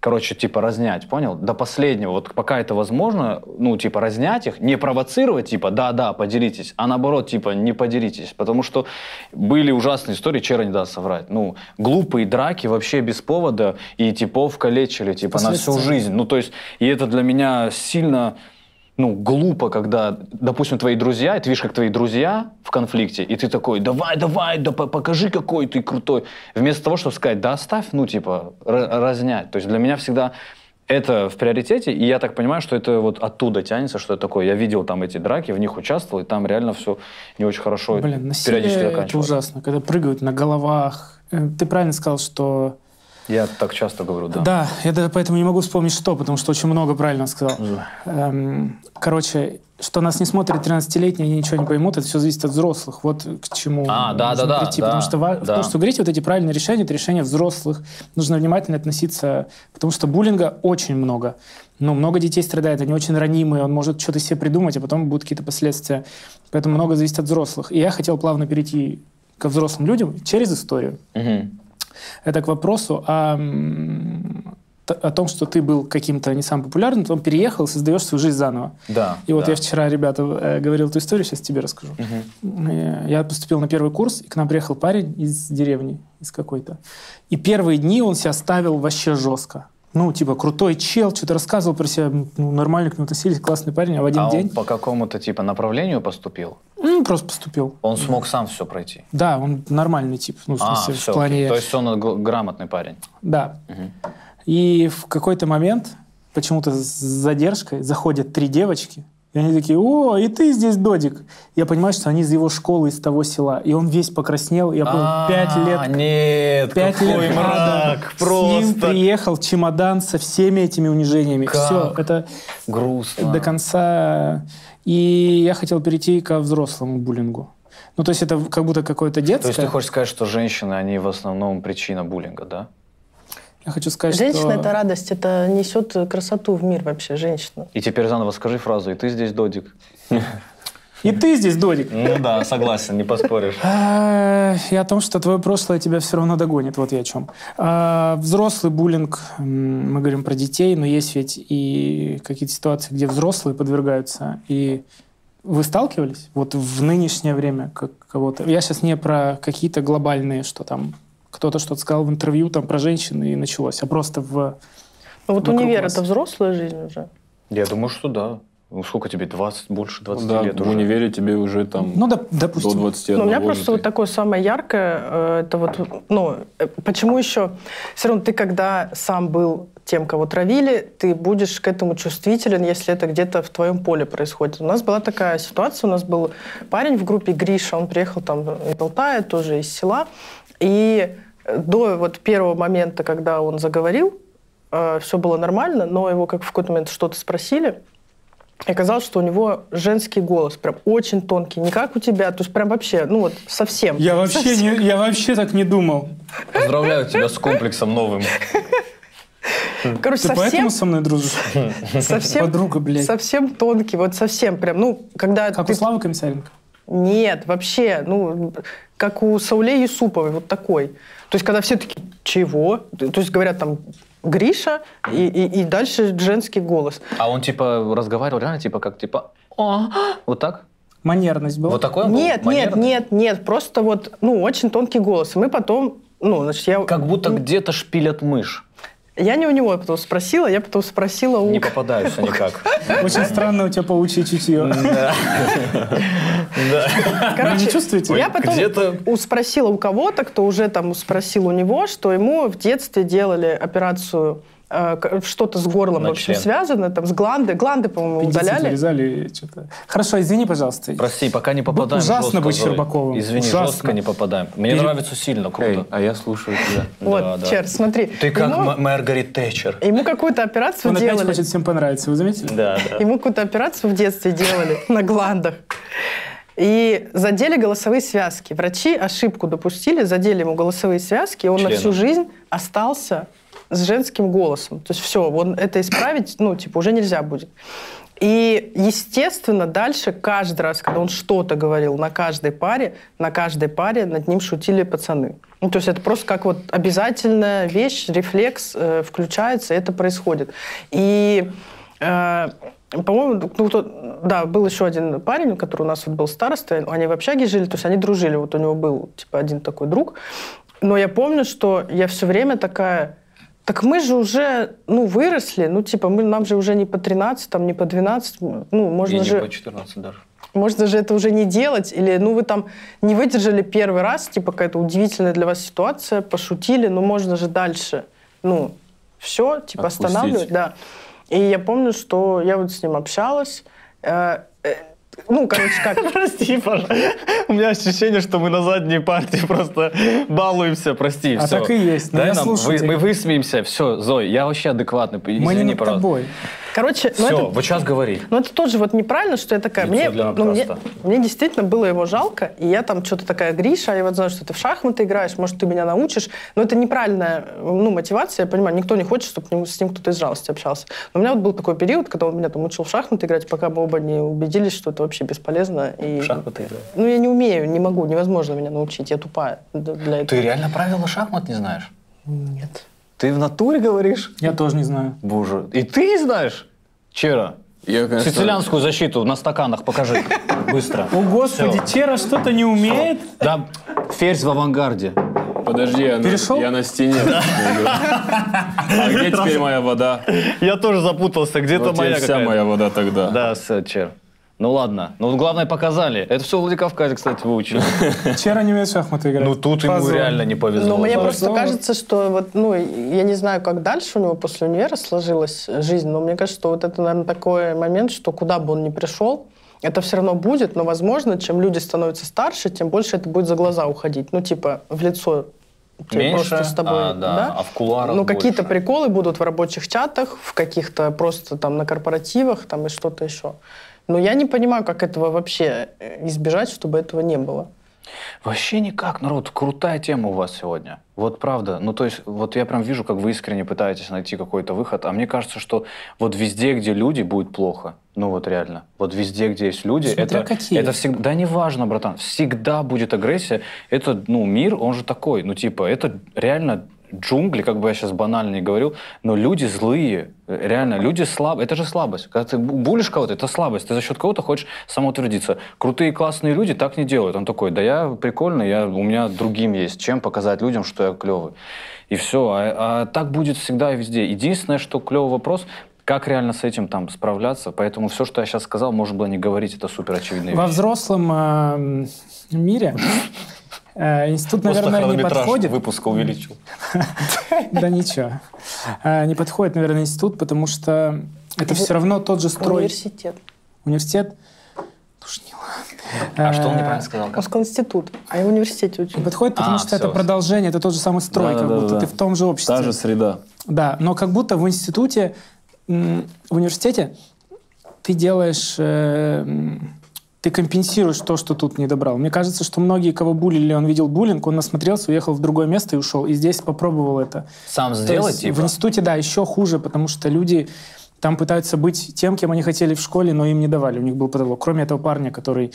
короче, типа, разнять, понял? До последнего, вот пока это возможно, ну, типа, разнять их, не провоцировать, типа, да-да, поделитесь, а наоборот, типа, не поделитесь, потому что были ужасные истории, вчера не даст соврать, ну, глупые драки вообще без повода, и типов калечили, типа, на всю жизнь, ну, то есть, и это для меня сильно ну, глупо, когда, допустим, твои друзья, и ты видишь, как твои друзья в конфликте, и ты такой, давай, давай, да по- покажи, какой ты крутой. Вместо того, чтобы сказать, да оставь, ну, типа, ра- разнять. То есть для меня всегда это в приоритете, и я так понимаю, что это вот оттуда тянется, что это такое. Я видел там эти драки, в них участвовал, и там реально все не очень хорошо Блин, насилие периодически это заканчивалось. ужасно, когда прыгают на головах. Э, Ты правильно сказал, что... Я так часто говорю, да. Да, я даже поэтому не могу вспомнить, что, потому что очень много правильно сказал. Эм, короче, что нас не смотрят 13-летние, они ничего не поймут, это все зависит от взрослых. Вот к чему А, да, нужно да, да, прийти. да, потому что ва- да. то, что говорите, вот эти правильные решения, это решения взрослых. Нужно внимательно относиться, потому что буллинга очень много. Ну, много детей страдает, они очень ранимые, он может что-то себе придумать, а потом будут какие-то последствия. Поэтому много зависит от взрослых. И я хотел плавно перейти ко взрослым людям через историю. Мгм. Это к вопросу о, о том, что ты был каким-то не самым популярным, потом переехал, создаешь свою жизнь заново. Да. И вот да. я вчера, ребята, э, говорил эту историю, сейчас тебе расскажу. Э, Я поступил на первый курс, и к нам приехал парень из деревни, из какой-то. И первые дни он себя ставил вообще жестко. Ну, типа, крутой чел, что-то рассказывал про себя, ну, нормально к нему относились, классный парень, а в один А он день по какому-то типа направлению поступил? м, просто поступил. Он смог сам все пройти. Да, он нормальный тип, ну, в А, смысле, всё, в плане... То есть он грамотный парень. Да. Мгм. И в какой-то момент, почему-то с задержкой, заходят три девочки, и они такие, о, и ты здесь, Додик. Я понимаю, что они из его школы, из того села. И он весь покраснел. Я понял, пять лет А, Нет, Пять лет мрак, С ним просто приехал чемодан со всеми этими унижениями. Как? Все, это грустно. до конца. И я хотел перейти ко взрослому буллингу. Ну, то есть это как будто какое-то То детское. есть ты хочешь сказать, что женщины, они в основном причина буллинга, да? Я хочу сказать, Женщина что... это радость, это несет красоту в мир вообще, женщина. И теперь заново скажи фразу, и ты здесь, Додик. И ты здесь, Додик. Ну да, согласен, не поспоришь. А, И о том, что твое прошлое тебя все равно догонит. Вот я о чем. А, Взрослый буллинг, мы говорим про детей, но есть ведь и какие-то ситуации, где взрослые подвергаются. И вы сталкивались вот в нынешнее время как кого-то? Я сейчас не про какие-то глобальные, что там кто-то что-то сказал в интервью там про женщин и началось, а просто в... Ну вот универ это взрослая жизнь уже. Я думаю, что да. Ну сколько тебе, 20, больше 20 да, лет в уже? универе тебе уже там Ну, да, до допустим. 21 Ну, у меня просто ты- вот такое самое яркое, э, это вот, ну, э, почему еще? Все равно ты, когда сам был тем, кого травили, ты будешь к этому чувствителен, если это где-то в твоем поле происходит. У нас была такая ситуация, у нас был парень в группе Гриша, он приехал там из Алтая, тоже из села, и до вот первого момента, когда он заговорил, все было нормально, но его как в какой-то момент что-то спросили, и оказалось, что у него женский голос, прям очень тонкий, не как у тебя, то есть прям вообще, ну вот совсем. Я вообще, не, я вообще так не думал. Поздравляю тебя с комплексом новым. Короче, Ты совсем, поэтому со мной дружишь? совсем, Подруга, блядь. совсем тонкий, вот совсем прям, ну, когда Как ты... у Славы Комиссаренко? Нет, вообще, ну, как у Сауле Юсуповой, вот такой. То есть, когда все такие, чего? То есть, говорят там, Гриша и, и, и дальше женский голос. А он типа разговаривал реально типа как типа «О, вот так? Манерность была. Вот такой он был? Нет, нет, Манерный? нет, нет, просто вот, ну, очень тонкий голос. И мы потом, ну, значит, я... Как будто где-то шпилят мышь. Я не у него потом спросила, я потом спросила у... Не попадаются никак. [LAUGHS] Очень странно у тебя паучье чутье. Короче, [LAUGHS] Вы не чувствуете? Я потом спросила у кого-то, кто уже там спросил у него, что ему в детстве делали операцию что-то с горлом, На в общем, член. связано, там, с гланды. Гланды, по-моему, удаляли. вырезали что-то. Хорошо, извини, пожалуйста. Прости, пока не попадаем ужасно жестко, быть Зой. Щербаковым. Извини, Ужасно. жестко не попадаем. Мне Пере- нравится сильно, Эй, круто. а я слушаю тебя. [LAUGHS] Вот, Да, да. Чер, смотри. Ты как ему, Маргарет Тэтчер. ему какую-то операцию Он опять делали. хочет всем понравиться, вы заметили? Да, да. Ему какую-то операцию в детстве делали [LAUGHS] на гландах. И задели голосовые связки. Врачи ошибку допустили, задели ему голосовые связки, и он на Членом. всю жизнь остался с женским голосом. То есть все, он это исправить, ну, типа, уже нельзя будет. И, естественно, дальше каждый раз, когда он что-то говорил на каждой паре, на каждой паре над ним шутили пацаны. Ну, то есть это просто как вот обязательная вещь, рефлекс э, включается, это происходит. И э, по-моему, ну, кто- да, был еще один парень, который у нас вот был староста, они в общаге жили, то есть они дружили, вот у него был, типа, один такой друг. Но я помню, что я все время такая, так мы же уже, ну, выросли, ну, типа, мы, нам же уже не по 13, там, не по 12, ну, И можно не же... по 14 даже. Можно же это уже не делать, или, ну, вы там не выдержали первый раз, типа, какая-то удивительная для вас ситуация, пошутили, но можно же дальше, ну, все, типа, Отпустить. останавливать, да. И я помню, что я вот с ним общалась, э, э, ну, короче, как... [LAUGHS] Прости, пожалуйста. У меня ощущение, что мы на задней партии просто балуемся. Прости, А все. так и есть. Ну, Дай нам, вы- мы высмеемся. Все, Зой, я вообще адекватный. Мы не Извини, над пожалуйста. тобой. Короче, ну, Все, это... вот сейчас говори. Ну, это тоже вот неправильно, что я такая... Лицо Мне, для ну, мне, мне действительно было его жалко, и я там что-то такая, Гриша, я вот знаю, что ты в шахматы играешь, может, ты меня научишь. Но это неправильная ну, мотивация, я понимаю, никто не хочет, чтобы с ним кто-то из жалости общался. Но у меня вот был такой период, когда он меня там учил в шахматы играть, пока мы оба не убедились, что это вообще бесполезно. И... В шахматы играешь? Ну, я не умею, не могу, невозможно меня научить, я тупая для этого. Ты реально правила шахмат не знаешь? Нет. Ты в натуре говоришь? Я тоже не знаю. Боже. И ты не знаешь? Чера, Я, конечно, сицилианскую защиту на стаканах покажи. Быстро. О, Господи, Чера что-то не умеет? Да, ферзь в авангарде. Подожди, я, на- Перешел? я на стене. [LAUGHS] А где теперь моя вода? Я тоже запутался, где-то Вот тебе вся моя вода тогда. Да, с- Чер. Ну ладно. Ну главное показали. Это все в Владикавказе, кстати, выучили. [LAUGHS] Чера не умеет в шахматы играть. Ну тут ему реально не повезло. Но мне просто кажется, что вот, ну, я не знаю, как дальше у него после универа сложилась жизнь, но мне кажется, что вот это, наверное, такой момент, что куда бы он ни пришел, это все равно будет, но, возможно, чем люди становятся старше, тем больше это будет за глаза уходить. Ну, типа, в лицо тебе Меньше? просто с тобой, А, да. А в кулуарах Ну, какие-то приколы будут в рабочих чатах, в каких-то просто там на корпоративах, там и что-то еще. Но я не понимаю, как этого вообще э, избежать, чтобы этого не было. Вообще никак, народ, крутая тема у вас сегодня. Вот правда. Ну, то есть, вот я прям вижу, как вы искренне пытаетесь найти какой-то выход. А мне кажется, что вот везде, где люди, будет плохо. Ну, вот реально. Вот везде, где есть люди, Смотря это, какие. это всегда... Да неважно, братан. Всегда будет агрессия. Это, ну, мир, он же такой. Ну, типа, это реально джунгли, как бы я сейчас банально не говорил, но люди злые, Э, реально, люди слабые, это же слабость. Когда ты бу- булишь кого-то, это слабость, ты за счет кого-то хочешь самоутвердиться. Крутые классные люди так не делают. Он такой, да я прикольный, я, у меня другим есть, чем показать людям, что я клевый. И все. А, а так будет всегда и везде. Единственное, что клевый вопрос, как реально с этим там справляться. Поэтому все, что я сейчас сказал, можно было не говорить, это супер очевидные Во вещи. взрослом э, мире э, институт, наверное, не подходит. выпуска увеличил. [LAUGHS] Да ничего. Э, Не подходит, наверное, институт, потому что это все равно тот же строй. Университет. Университет. А что он Э, неправильно сказал? Он сказал институт, а я в университете учу. Не подходит, потому А, что это продолжение, это тот же самый строй, как будто ты в том же обществе. Та же среда. Да, но как будто в институте, в университете ты делаешь, э, ты компенсируешь то, что тут не добрал. Мне кажется, что многие, кого булили, он видел буллинг, он насмотрелся, уехал в другое место и ушел. И здесь попробовал это. Сам сделать, типа? В институте, да, еще хуже, потому что люди там пытаются быть тем, кем они хотели в школе, но им не давали, у них был потолок. Кроме этого парня, который,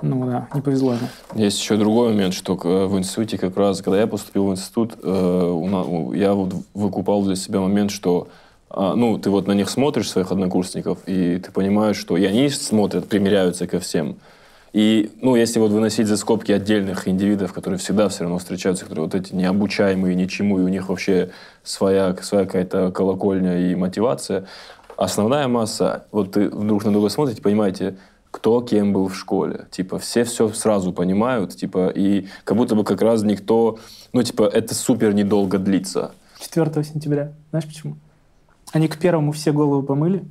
ну да, не повезло ему. Есть еще другой момент, что к- в институте как раз, когда я поступил в институт, э, я вот выкупал для себя момент, что ну, ты вот на них смотришь, своих однокурсников, и ты понимаешь, что и они смотрят, примеряются ко всем. И, ну, если вот выносить за скобки отдельных индивидов, которые всегда все равно встречаются, которые вот эти необучаемые ничему, и у них вообще своя, своя какая-то колокольня и мотивация, основная масса, вот ты друг на друга смотрите, понимаете, кто кем был в школе. Типа, все все сразу понимают, типа, и как будто бы как раз никто, ну, типа, это супер недолго длится. 4 сентября. Знаешь почему? Они к первому все голову помыли,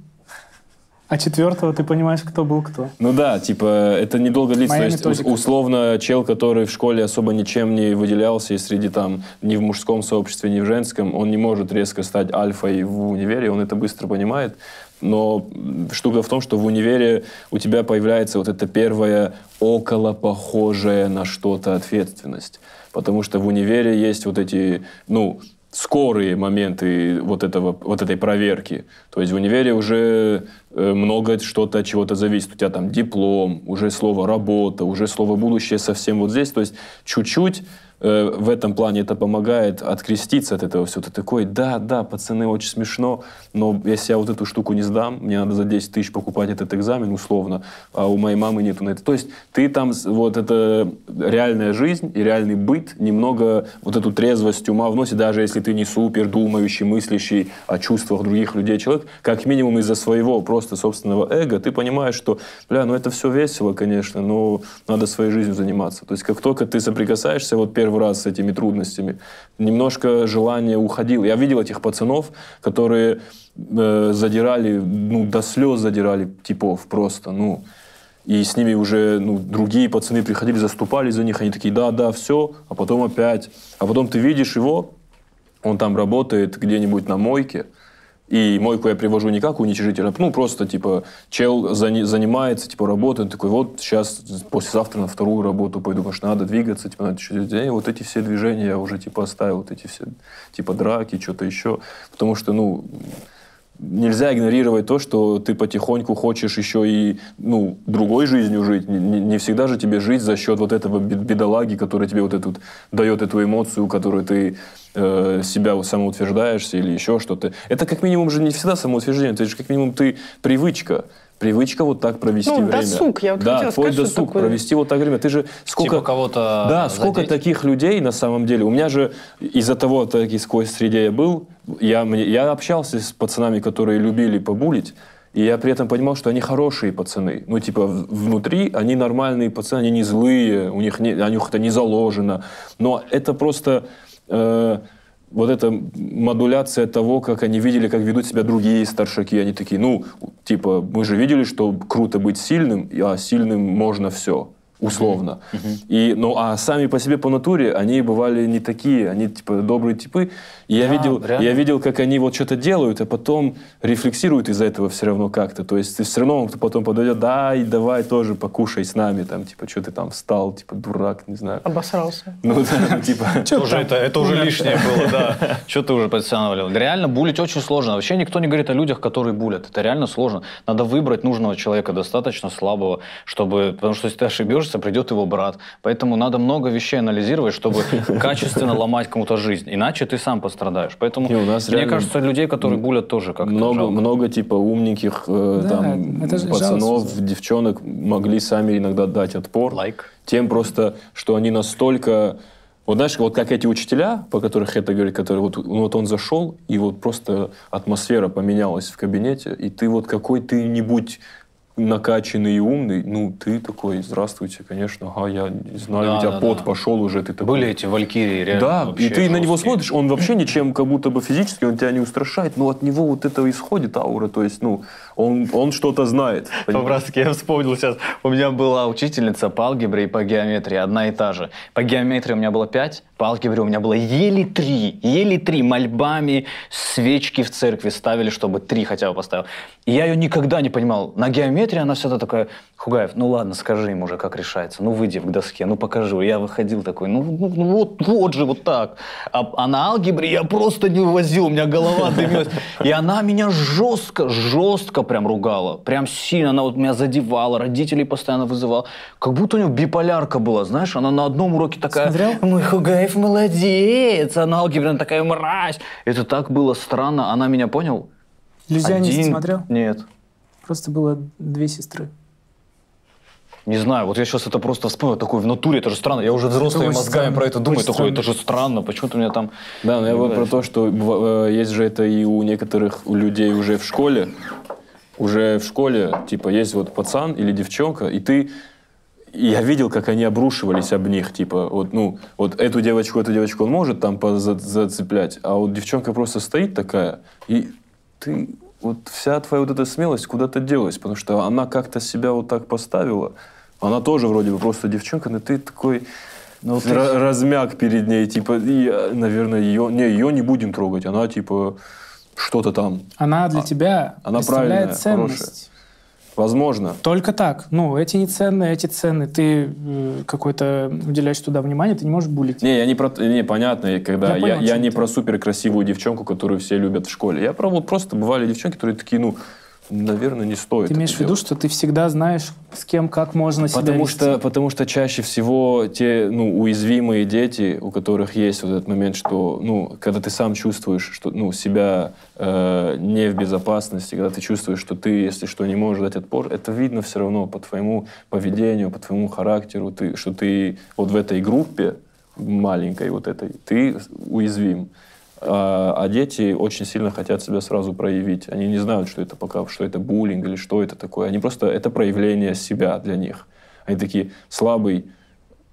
а четвертого ты понимаешь, кто был кто. Ну да, типа, это недолго длится. То Моя есть, методика. ус- условно, чел, который в школе особо ничем не выделялся, и среди там ни в мужском сообществе, ни в женском, он не может резко стать альфой в универе, он это быстро понимает. Но штука в том, что в универе у тебя появляется вот эта первая около похожая на что-то ответственность. Потому что в универе есть вот эти, ну, скорые моменты вот, этого, вот этой проверки. То есть в универе уже э, много что-то от чего-то зависит. У тебя там диплом, уже слово работа, уже слово будущее совсем вот здесь. То есть чуть-чуть э, в этом плане это помогает откреститься от этого все. Ты такой, да, да, пацаны, очень смешно, но если я вот эту штуку не сдам, мне надо за 10 тысяч покупать этот экзамен условно, а у моей мамы нету на это. То есть ты там, вот это реальная жизнь и реальный быт немного вот эту трезвость ума вносит, даже если ты не супер думающий, мыслящий о чувствах других людей человек, как минимум из-за своего просто собственного эго, ты понимаешь, что, бля, ну это все весело, конечно, но надо своей жизнью заниматься. То есть как только ты соприкасаешься вот первый раз с этими трудностями, немножко желание уходило. Я видел этих пацанов, которые э, задирали, ну, до слез задирали типов просто, ну, и с ними уже ну, другие пацаны приходили, заступали за них, они такие, да, да, все, а потом опять. А потом ты видишь его, он там работает где-нибудь на мойке, и мойку я привожу не как уничижителя, ну, просто, типа, чел зани- занимается, типа, работает, такой, вот, сейчас, послезавтра на вторую работу пойду, потому что надо двигаться, типа, надо что-то делать. Вот эти все движения я уже, типа, оставил, вот эти все, типа, драки, что-то еще, потому что, ну, нельзя игнорировать то, что ты потихоньку хочешь еще и ну, другой жизнью жить. Не, не- всегда же тебе жить за счет вот этого бед- бедолаги, который тебе вот эту дает эту эмоцию, которую ты э, себя самоутверждаешься или еще что-то. Это как минимум же не всегда самоутверждение, это же как минимум ты привычка. Привычка вот так провести Ну, время. досуг, я вот да, хотела твой сказать, что досуг, такое- провести вот так время. Ты же сколько... Типа кого-то Да, сколько задеть? таких людей на самом деле. У меня же из-за того, таки сквозь среде я был, я, мне- я общался с пацанами, которые любили побулить, и я при этом понимал, что они хорошие пацаны. Ну, типа, внутри они нормальные пацаны, они не злые, у них, не, у них это не заложено. Но это просто... э, вот эта модуляция того, как они видели, как ведут себя другие старшаки. Они такие, ну, типа, мы же видели, что круто быть сильным, а сильным можно все условно. И, ну, а сами по себе по натуре они бывали не такие, они типа добрые типы. И я Да, видел, реально. я видел, как они вот что-то делают, а потом рефлексируют из-за этого все равно как-то. То есть все равно он потом подойдет, да, и давай тоже покушай с нами, там, типа, что ты там встал, типа, дурак, не знаю. Обосрался. Ну да, типа. [LAUGHS] Уже это, это уже лишнее было, да. [LAUGHS] Что ты уже подстанавливал? Реально булить очень сложно. Вообще никто не говорит о людях, которые булят. Это реально сложно. Надо выбрать нужного человека, достаточно слабого, чтобы... Потому что если ты ошибешься, придет его брат. Поэтому надо много вещей анализировать, чтобы [LAUGHS] качественно ломать кому-то жизнь. Иначе ты сам пострадаешь. Поэтому, Не, у нас мне кажется, людей, которые булят, тоже как-то много, жалко. много типа умненьких э, Да, там пацанов, жалко. девчонок могли сами иногда дать отпор. Лайк. Тем просто, что они настолько... Вот знаешь, вот как эти учителя, по которых это говорит, которые вот, ну, вот он зашел, и вот просто атмосфера поменялась в кабинете, и ты вот какой ты не будь накачанный и умный, ну, ты такой, здравствуйте, конечно, ага, я не знаю, Да, у тебя да, пот да. пошел уже, ты такой... Были эти валькирии, реально. Да, и ты на него жесткие. смотришь, он вообще ничем как будто бы физически, он тебя не устрашает, но от него вот это исходит аура, то есть, ну, он, он что-то знает. По-братски, я вспомнил сейчас. У меня была учительница по алгебре и по геометрии, одна и та же. По геометрии у меня было пять, по алгебре у меня было еле три. Еле три. Мольбами свечки в церкви ставили, чтобы три хотя бы поставил. И я ее никогда не понимал. На геометрии она всегда такая, Хугаев, ну ладно, скажи им уже, как решается, ну выйди к доске, ну покажи. Я выходил такой, ну, ну, ну вот, вот же, вот так. А, а на алгебре я просто не вывозил, у меня голова дымилась. И она меня жестко, жестко прям ругала, прям сильно, она вот меня задевала, родителей постоянно вызывала. Как будто у нее биполярка была, знаешь, она на одном уроке такая, Смотрел? мой Хугаев молодец, а на алгебре такая мразь. Это так было странно, она меня понял? Иллюзионист Один- смотрел? Нет. Просто было две сестры. Не знаю, вот я сейчас это просто вспомнил, такой в натуре, это же странно. Я уже взрослыми мозгами странно, про это думаю, очень такой, странно. это же странно, почему-то меня там... Да, но я вот про то, что э, есть же это и у некоторых у людей уже в школе. Уже в школе, типа, есть вот пацан или девчонка, и ты... и я видел, как они обрушивались об них, типа, вот, ну, вот эту девочку, эту девочку он может там поза- зацеплять, а вот девчонка просто стоит такая, и ты, вот вся твоя вот эта смелость куда-то делась, потому что она как-то себя вот так поставила, она тоже вроде бы просто девчонка, но ты такой Ну, ты- ра- размяк перед ней, типа, и, наверное, ее, не, ее не будем трогать, она, типа, что-то там, Она для тебя она представляет ценность. возможно. Только так. Ну, эти не ценные, эти ценные. Ты э, какой-то уделяешь туда внимание, ты не можешь булить. Не, я не про... Не, понятно, когда... Я Я, понял, я не ты. про супер красивую девчонку, которую все любят в школе. Я про вот просто бывали девчонки, которые такие, ну, наверное, не стоит. Ты имеешь в виду, что ты всегда знаешь, с кем, как можно себя Потому вести. что, потому что чаще всего те ну, уязвимые дети, у которых есть вот этот момент, что, ну, когда ты сам чувствуешь, что, ну, себя э, не в безопасности, когда ты чувствуешь, что ты, если что, не можешь дать отпор, это видно все равно по твоему поведению, по твоему характеру, ты, что ты вот в этой группе маленькой вот этой, ты уязвим. А, а дети очень сильно хотят себя сразу проявить. Они не знают, что это пока, что это буллинг или что это такое. Они просто это проявление себя для них. Они такие слабый,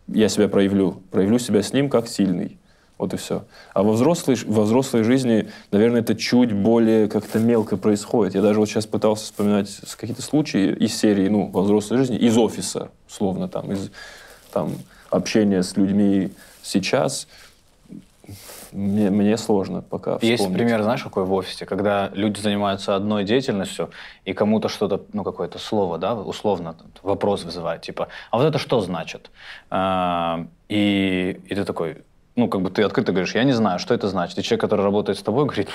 я себя проявлю, проявлю себя с ним как сильный. Вот и все. А во взрослой, во взрослой жизни, наверное, это чуть более как-то мелко происходит. Я даже вот сейчас пытался вспоминать какие-то случаи из серии, ну, во взрослой жизни, из офиса, словно там, из там, общения с людьми сейчас. Мне, мне сложно пока Есть вспомнить. пример, знаешь, какой в офисе, когда люди занимаются одной деятельностью, и кому-то что-то, ну, какое-то слово, да, условно, вопрос вызывает, типа, а вот это что значит? А, и, и ты такой, ну, как бы ты открыто говоришь, я не знаю, что это значит. И человек, который работает с тобой, говорит,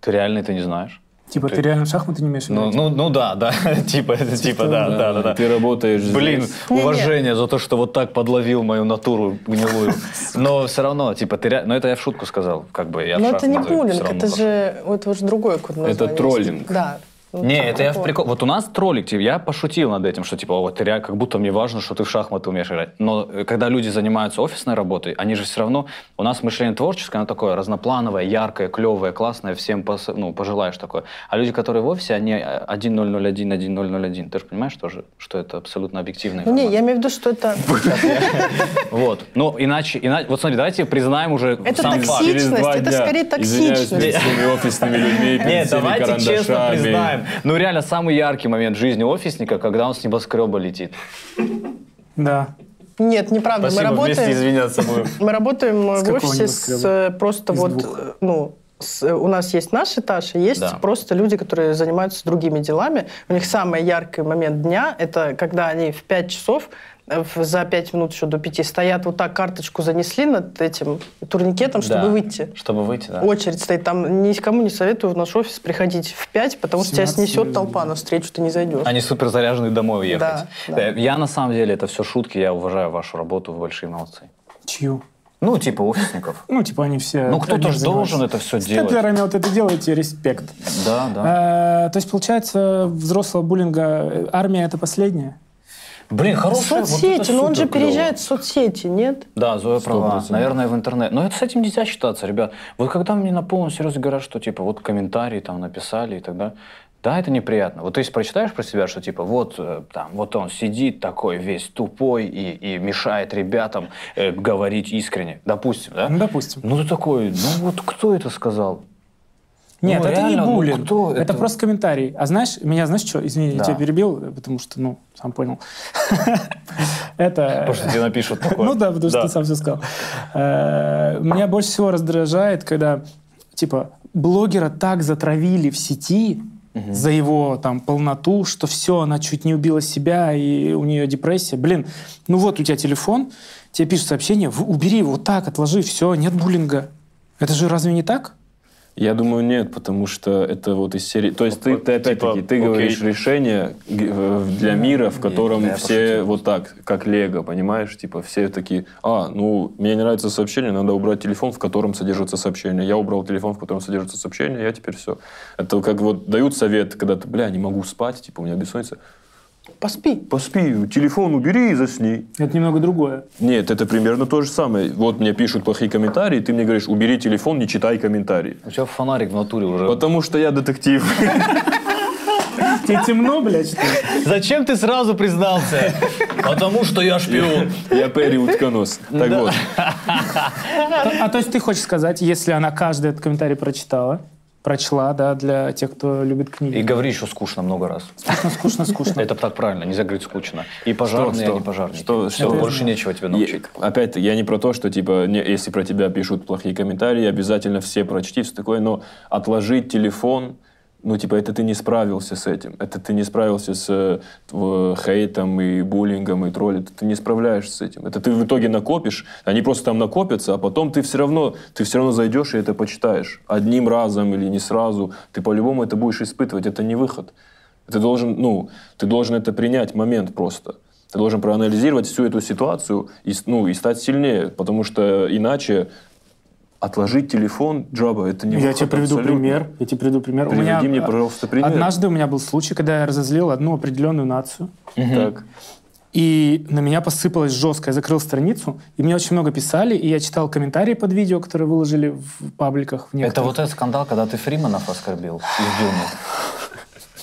ты реально это не знаешь? Типа, ты, ты- реально в шахматы не умеешь Ну, ну, ну да, да, [LAUGHS] типа, это типа, да, да, да, да. Ты работаешь Блин, здесь. уважение за то, что вот так подловил мою натуру гнилую. [LAUGHS] Но все равно, типа, ты ре- Ну, это я в шутку сказал, как бы я Но это не буллинг, это же, вот уже другое какое-то Это троллинг. Да. Ну, Не, это я в прикол. Вот у нас троллик, типа, я пошутил над этим, что типа, вот ты реально, как будто мне важно, что ты в шахматы умеешь играть. Но э, когда люди занимаются офисной работой, они же все равно, у нас мышление творческое, оно такое разноплановое, яркое, клевое, классное, всем пос- ну, пожелаешь такое. А люди, которые в офисе, они э, 1001, 1001. Ты же понимаешь тоже, что это абсолютно объективная Ну, не, я имею в виду, что это... [LAUGHS] Вот. Ну, иначе, иначе, вот смотри, давайте признаем уже Это сам факт. токсично. Через два это скорее токсичность. офисными людьми, [LAUGHS] Нет, давайте честно признаем. [LAUGHS] Ну, реально, самый яркий момент в жизни офисника, когда он с небоскреба летит. Да. Нет, неправда. Мы работаем... извиняться будем. [LAUGHS] Мы работаем С в офисе с э, просто Из вот, двух. э, ну, с- э, у нас есть наш этаж, и есть Да. просто люди, которые занимаются другими делами. У них самый яркий момент дня – это когда они в 5 часов, за 5 минут еще до 5 стоят, вот так карточку занесли над этим турникетом, чтобы Да. выйти. Чтобы выйти, да. Очередь стоит. Там никому не советую в наш офис приходить в 5, потому что тебя 17 снесет людей. толпа навстречу, ты не зайдешь. Они супер заряжены домой уехать. Да, да. Э, Я на самом деле, это все шутки, я уважаю вашу работу, вы большие молодцы. Чью? Ну, типа офисников. [LAUGHS] Ну, типа, они все... Ну, кто-то одним ж должен это все делать. Степлерами вот это делаете, респект. Да, да. Э, То есть, получается, взрослого буллинга э, армия это последняя? Блин, хорошая. вот Соцсети, это но он же клёво. переезжает в соцсети, нет? Да, Зоя права. 100%. Наверное, в интернет. Но это с этим нельзя считаться, ребят. Вот когда мне на полном серьезе говорят, что типа вот комментарии там написали и тогда. Да, это неприятно. Вот ты если прочитаешь про себя, что типа вот э, там вот он сидит такой весь тупой и, и мешает ребятам э, говорить искренне, допустим, да? Ну, допустим. Ну ты такой, ну вот кто это сказал? Нет, Ну, это не ну, буллинг. кто это? это? просто комментарий. А знаешь, меня, знаешь что? Извини, Да. я тебя перебил, потому что, ну, сам понял. [LAUGHS] Это... Потому что тебе напишут такое. Ну да, потому что ты сам все сказал. Э, Меня больше всего раздражает, когда, типа, блогера так затравили в сети, за его там полноту, что все, она чуть не убила себя, и у нее депрессия. Блин, ну вот у тебя телефон, тебе пишут сообщение, «В- убери его вот так, отложи, все, нет буллинга. Это же разве не так? Я думаю, нет, потому что это вот из серии... То есть ты, ты опять-таки, Типа, ты окей. говоришь решение э, для мира, в котором я все пошутил. вот так, как лего, понимаешь? Типа все такие, а, ну, мне не нравится сообщение, надо убрать телефон, в котором содержится сообщение. Я убрал телефон, в котором содержится сообщение, я теперь все. Это как вот дают совет, когда ты, бля, не могу спать, типа у меня бессонница. Поспи. Поспи, телефон убери и засни. Это немного другое. Нет, это примерно то же самое. Вот мне пишут плохие комментарии, ты мне говоришь, убери телефон, не читай комментарии. У тебя фонарик в натуре уже. Потому что я детектив. Тебе темно, блядь, что? Зачем ты сразу признался? Потому что я шпион. Я Перри утконос. Так вот. А то есть ты хочешь сказать, если она каждый этот комментарий прочитала, прочла, да, для тех, кто любит И книги. говори еще скучно много раз. Скучно, скучно, скучно. Это так правильно, нельзя говорить скучно. И пожарные, и не что? пожарники. Что- Все, что? больше нечего тебе научить. Опять, я не про то, что, типа, не- если про тебя пишут плохие комментарии, обязательно все прочти, все такое, но отложить телефон, ну, типа, это ты не справился с этим. Это ты не справился с э, хейтом и буллингом и троллем. Ты не справляешься с этим. Это ты в итоге накопишь, они просто там накопятся, а потом ты все равно, ты все равно зайдешь и это почитаешь. Одним разом или не сразу. Ты по-любому это будешь испытывать. Это не выход. Ты должен, ну, ты должен это принять момент просто. Ты должен проанализировать всю эту ситуацию и, ну, и стать сильнее, потому что иначе отложить телефон, Джаба, это не Я тебе приведу абсолютно. пример. Я тебе приведу пример. Приведи у меня, мне, пожалуйста, пример. Однажды у меня был случай, когда я разозлил одну определенную нацию. Так. И на меня посыпалось жестко. Я закрыл страницу, и мне очень много писали, и я читал комментарии под видео, которые выложили в пабликах. В Это вот этот скандал, когда ты Фриманов оскорбил из Дюны.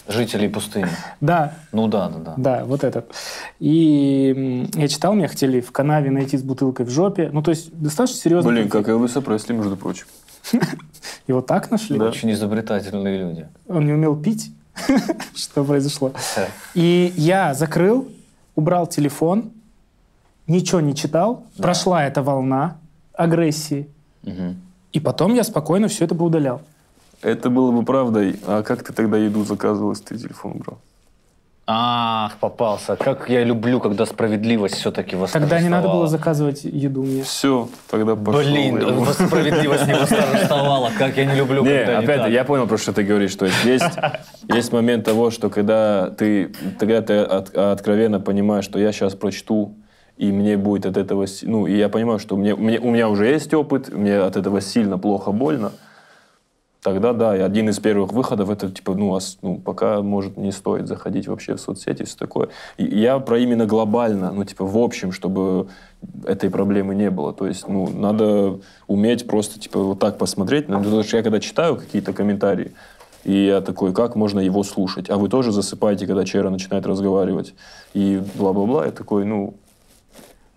Жителей пустыни. Да, Ну да, да, да. да, вот этот. И я читал, меня хотели в канаве найти с бутылкой в жопе. Ну, то есть достаточно серьезно. Блин, как Элвиса Пресли, между прочим. [LAUGHS] Его так нашли? Очень изобретательные люди. Он не умел пить. [LAUGHS] Что произошло? И я закрыл, убрал телефон, ничего не читал. Прошла эта волна агрессии. Мгм. И потом я спокойно все это бы удалял. Это было бы правдой. А как ты тогда еду заказывал, если ты телефон брал? Ах, попался. Как я люблю, когда справедливость все-таки восторжествовала. Тогда не надо было заказывать еду мне. Все, тогда пошел. Блин, я. справедливость не восторжествовала. Как я не люблю, Не, когда не опять, так. я понял, про что ты говоришь. То есть есть, [LAUGHS] есть момент того, что когда ты, тогда ты от- откровенно понимаешь, что я сейчас прочту, и мне будет от этого... Ну, и я понимаю, что мне, мне- у меня уже есть опыт, мне от этого сильно плохо, больно. Тогда да, и один из первых выходов это типа, ну, ос- ну, пока, может, не стоит заходить вообще в соцсети, все такое. И я про именно глобально, ну, типа, в общем, чтобы этой проблемы не было. То есть, ну, надо уметь просто, типа, вот так посмотреть. Ну, Потому что я когда читаю какие-то комментарии, и я такой, как можно его слушать? А вы тоже засыпаете, когда Чера начинает разговаривать? И бла-бла-бла. Я такой, ну,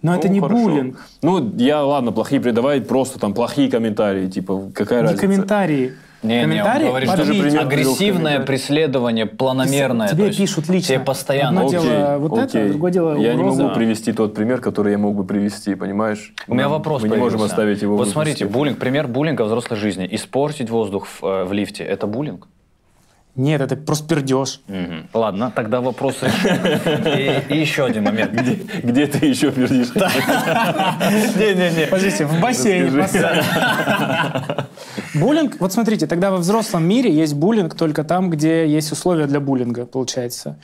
Но это ну, не хорошо. буллинг, Ну, я, ладно, плохие, давай просто там плохие комментарии, типа, какая не разница? комментарии. Не, не, он говорит, что же агрессивное комментарий. преследование, планомерное. Тебе пишут лично. Тебе постоянно. Одно дело вот это, другое дело Я не могу привести тот пример, который я мог бы привести, понимаешь? У меня Нам- вопрос Мы не можем появился. оставить его в Вот смотрите, буллинг, пример буллинга взрослой жизни. Испортить воздух в, э, в лифте – это буллинг? Нет, это просто пердеж. Мгм. Ладно, тогда вопрос решен. И, и еще один момент. Где, где ты еще пердишь? Не-не-не. Подождите, в бассейне. Буллинг, вот смотрите, тогда во взрослом мире есть буллинг только там, где есть условия для буллинга, получается.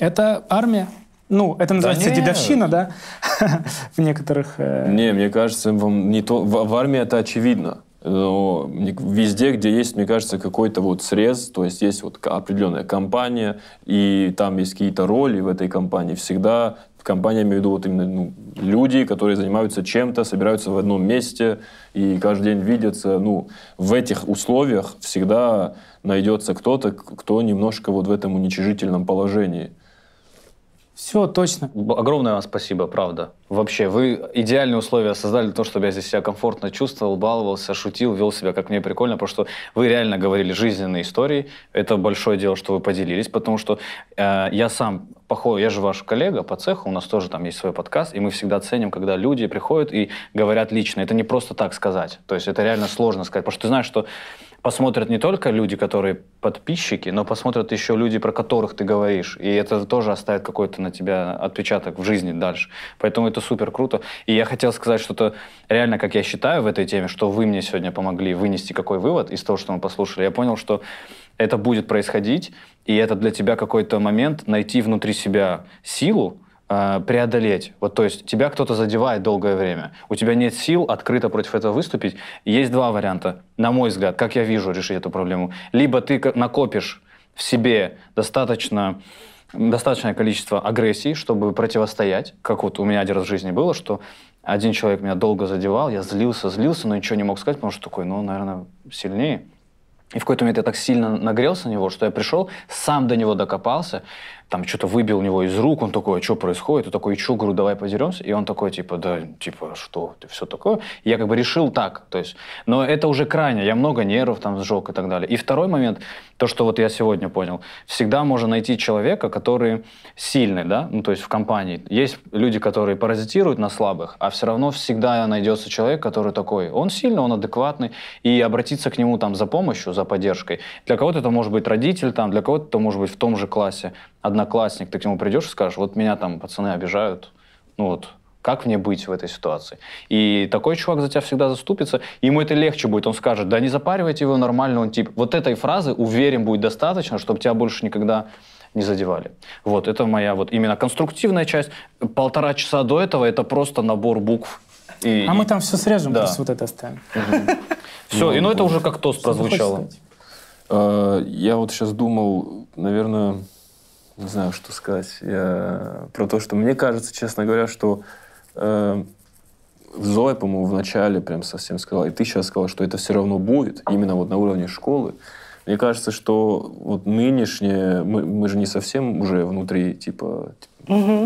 Это армия. Ну, это называется нет. дедовщина, да? [LAUGHS] В некоторых... э, Не, мне кажется, вам не то, в армии это очевидно. Но мне- везде, где есть, мне кажется, какой-то вот срез, то есть есть вот определенная компания, и там есть какие-то роли в этой компании, всегда компания, я имею в виду вот именно ну, люди, которые занимаются чем-то, собираются в одном месте и каждый день видятся. Ну, в этих условиях всегда найдется кто-то, кто немножко вот в этом уничижительном положении. Все, точно. Огромное вам спасибо, правда. Вообще, вы идеальные условия создали для того, чтобы я здесь себя комфортно чувствовал, баловался, шутил, вел себя как мне прикольно, потому что вы реально говорили жизненные истории. Это большое дело, что вы поделились, потому что э, я сам похож, я же ваш коллега по цеху, у нас тоже там есть свой подкаст, и мы всегда ценим, когда люди приходят и говорят лично. Это не просто так сказать. То есть это реально сложно сказать, потому что ты знаешь, что посмотрят не только люди, которые подписчики, но посмотрят еще люди, про которых ты говоришь. И это тоже оставит какой-то на тебя отпечаток в жизни дальше. Поэтому это супер круто. И я хотел сказать что-то реально, как я считаю в этой теме, что вы мне сегодня помогли вынести какой вывод из того, что мы послушали. Я понял, что это будет происходить, и это для тебя какой-то момент найти внутри себя силу, э, преодолеть. Вот, то есть тебя кто-то задевает долгое время, у тебя нет сил открыто против этого выступить. Есть два варианта, на мой взгляд, как я вижу решить эту проблему. Либо ты накопишь в себе достаточно достаточное количество агрессии, чтобы противостоять, как вот у меня один раз в жизни было, что один человек меня долго задевал, я злился, злился, но ничего не мог сказать, потому что такой, ну, наверное, сильнее. И в какой-то момент я так сильно нагрелся на него, что я пришел, сам до него докопался, там что-то выбил у него из рук, он такой, а что происходит? И такой, что, говорю, давай подеремся? И он такой, типа, да, типа, что ты, все такое. И я как бы решил так, то есть, но это уже крайне, я много нервов там сжег и так далее. И второй момент, то, что вот я сегодня понял, всегда можно найти человека, который сильный, да, ну, то есть в компании. Есть люди, которые паразитируют на слабых, а все равно всегда найдется человек, который такой, он сильный, он адекватный, и обратиться к нему там за помощью, за поддержкой. Для кого-то это может быть родитель там, для кого-то это может быть в том же классе одноклассник, ты к нему придешь и скажешь, вот меня там пацаны обижают, ну вот, как мне быть в этой ситуации? И такой чувак за тебя всегда заступится, ему это легче будет, он скажет, да не запаривайте его, нормально он тип. Вот этой фразы, уверен, будет достаточно, чтобы тебя больше никогда не задевали. Вот, это моя вот именно конструктивная часть. Полтора часа до этого это просто набор букв. И, А мы там все срежем, Да. просто вот это оставим. Все, и ну это уже как тост прозвучало. Э, Я вот сейчас думал, наверное, не знаю, что сказать. Я... Про то, что мне кажется, честно говоря, что э, Зоя, по-моему, в начале прям совсем сказала, и ты сейчас сказал, что это все равно будет, именно вот на уровне школы. Мне кажется, что вот нынешнее, мы, мы же не совсем уже внутри, типа,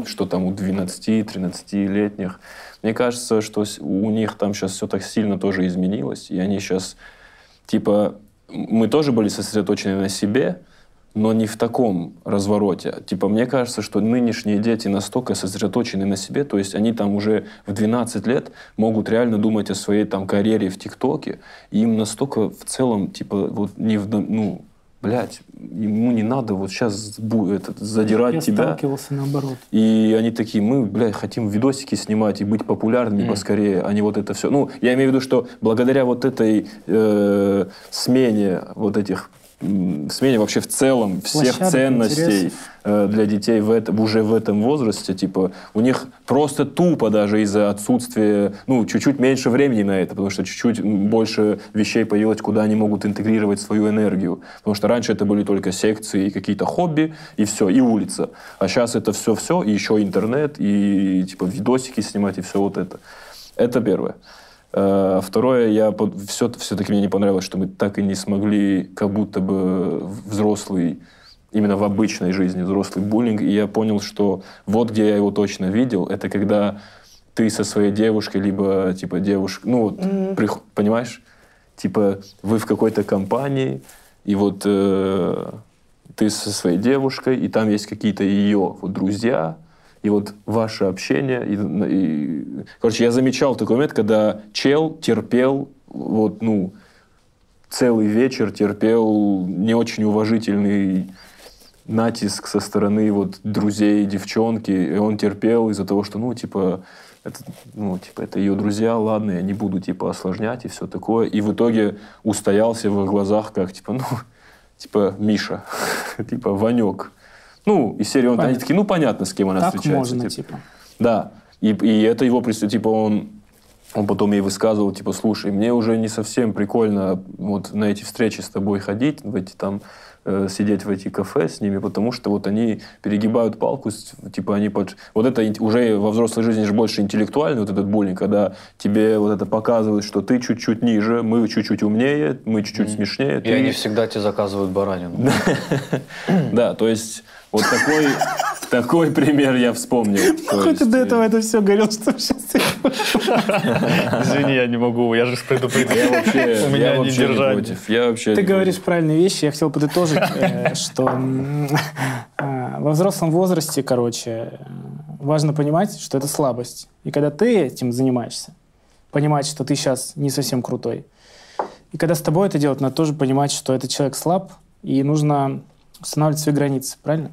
что там у 12-13-летних. Мне кажется, что у них там сейчас все так сильно тоже изменилось, и они сейчас, типа, мы тоже были сосредоточены на себе, но не в таком развороте. Типа, мне кажется, что нынешние дети настолько сосредоточены на себе, то есть они там уже в 12 лет могут реально думать о своей там карьере в ТикТоке, и им настолько в целом, типа, вот не в, ну, блядь, ему не надо вот сейчас этот, задирать Я тебя. сталкивался наоборот. И они такие, мы, блядь, хотим видосики снимать и быть популярными поскорее, а не вот это все. Ну, я имею в виду, что благодаря вот этой э, смене вот этих смене вообще в целом всех Площадок, ценностей интересов. э, для детей в этом, уже в этом возрасте, типа, у них просто тупо даже из-за отсутствия, ну, чуть-чуть меньше времени на это, потому что чуть-чуть больше вещей появилось, куда они могут интегрировать свою энергию. Потому что раньше это были только секции и какие-то хобби, и все, и улица. А сейчас это все-все, и еще интернет, и типа видосики снимать, и все вот это. Это первое. Э, Второе, я все, все-таки мне не понравилось, что мы так и не смогли, как будто бы взрослый, именно в обычной жизни взрослый буллинг. И я понял, что вот где я его точно видел, это когда ты со своей девушкой, либо типа девушка, ну вот, прих- понимаешь, типа вы в какой-то компании, и вот э, ты со своей девушкой, и там есть какие-то ее вот, друзья, и вот ваше общение. И, и- короче, я замечал такой момент, когда чел терпел, вот, ну, целый вечер терпел не очень уважительный натиск со стороны вот друзей девчонки, и он терпел из-за того, что, ну, типа, это, ну, типа, это ее друзья, ладно, я не буду, типа, осложнять и все такое. И в итоге устоялся в их глазах как, типа, ну, [LAUGHS] типа, Миша, [LAUGHS] типа, Ванек. Ну, из серии он, они такие, ну, понятно, с кем она Так встречается. можно, типа. типа. Да. И, и это его, типа, он, он потом ей высказывал, типа, слушай, мне уже не совсем прикольно вот на эти встречи с тобой ходить, в эти там, э, сидеть в эти кафе с ними, потому что вот они перегибают палку, типа, они под... Вот это уже во взрослой жизни же больше интеллектуальный вот этот буллинг, когда тебе вот это показывают, что ты чуть-чуть ниже, мы чуть-чуть умнее, мы чуть-чуть смешнее. И ты- они всегда тебе заказывают баранину. [LAUGHS] Да, то есть вот такой, такой пример я вспомнил. [LAUGHS] То Хоть до э, этого это все говорил, что [LAUGHS] сейчас... [LAUGHS] Извини, я не могу, я же предупредил. Я вообще, У меня я не вообще не держать. против. Я вообще Ты не говоришь правильные вещи. Я хотел подытожить, э, что э, во взрослом возрасте, короче, э, важно понимать, что это слабость. И когда ты этим занимаешься, понимать, что ты сейчас не совсем крутой, И когда с тобой это делают, надо тоже понимать, что этот человек слаб, и нужно устанавливать свои границы, правильно?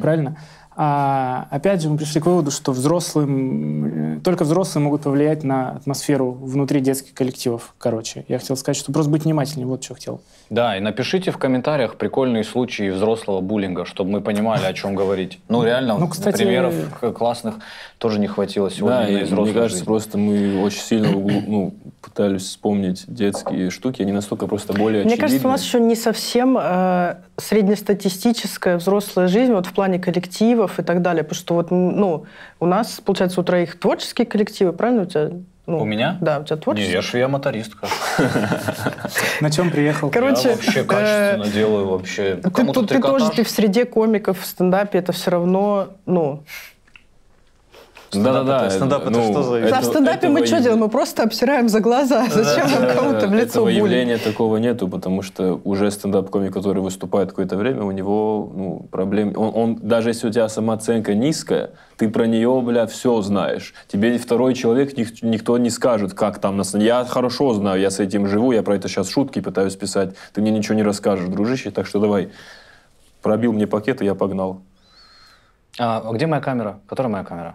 Правильно? А опять же, мы пришли к выводу, что взрослым, э, только взрослые могут повлиять на атмосферу внутри детских коллективов. Короче, я хотел сказать, что просто быть внимательнее, вот что хотел. Да, и напишите в комментариях прикольные случаи взрослого буллинга, чтобы мы понимали, о чем говорить. Ну, реально, Ну, кстати- примеров к- классных тоже не хватило сегодня Да, и мне кажется, жизни. просто мы очень сильно углу- ну, пытались вспомнить детские штуки, они настолько просто более Мне кажется, у нас еще не совсем э, среднестатистическая взрослая жизнь вот в плане коллективов и так далее. Потому что вот, ну, у нас, получается, у троих творческие коллективы, правильно у тебя? Ну, У меня? Да, у тебя Не, творческие. я же я мотористка. На чем приехал? Короче, я вообще э, качественно делаю вообще. Ты, ты тоже ты в среде комиков, в стендапе, это все равно, ну... Да-да-да. стендап это что за- это- а в стендапе мы что делаем? Мы просто обсираем за глаза. [LAUGHS] Зачем нам кому-то в лицо Этого булить? явления такого нету, потому что уже стендап-комик, который выступает какое-то время, у него ну, проблем... Он, он- даже если у тебя самооценка низкая, ты про нее, бля, все знаешь. Тебе второй человек ник- никто не скажет, как там. На... сцене. Я хорошо знаю, я с этим живу, я про это сейчас шутки пытаюсь писать. Ты мне ничего не расскажешь, дружище, так что давай. Пробил мне пакет, и я погнал. А, а где моя камера? Которая моя камера?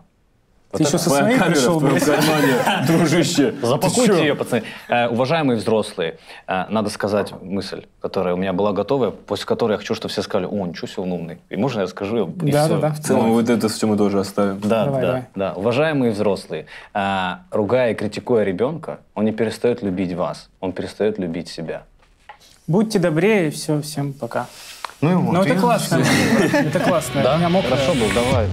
Ты еще со своей пришел, в кармане, [LAUGHS] дружище. Запакуйте ее, пацаны. Э, уважаемые взрослые, э, надо сказать мысль, которая у меня была готовая, после которой я хочу, чтобы все сказали, о, ничего себе, он умный. И можно я скажу Да, всё? да, да, в Ну, целом. вот это все мы тоже оставим. Да, Давай, да, давай. да. Уважаемые взрослые, э, ругая и критикуя ребенка, он не перестает любить вас, он перестает любить себя. Будьте добрее, и все, всем пока. Ну и вот. Ну, это классно. Это классно. У Да? меня мокрое. Хорошо был, давай.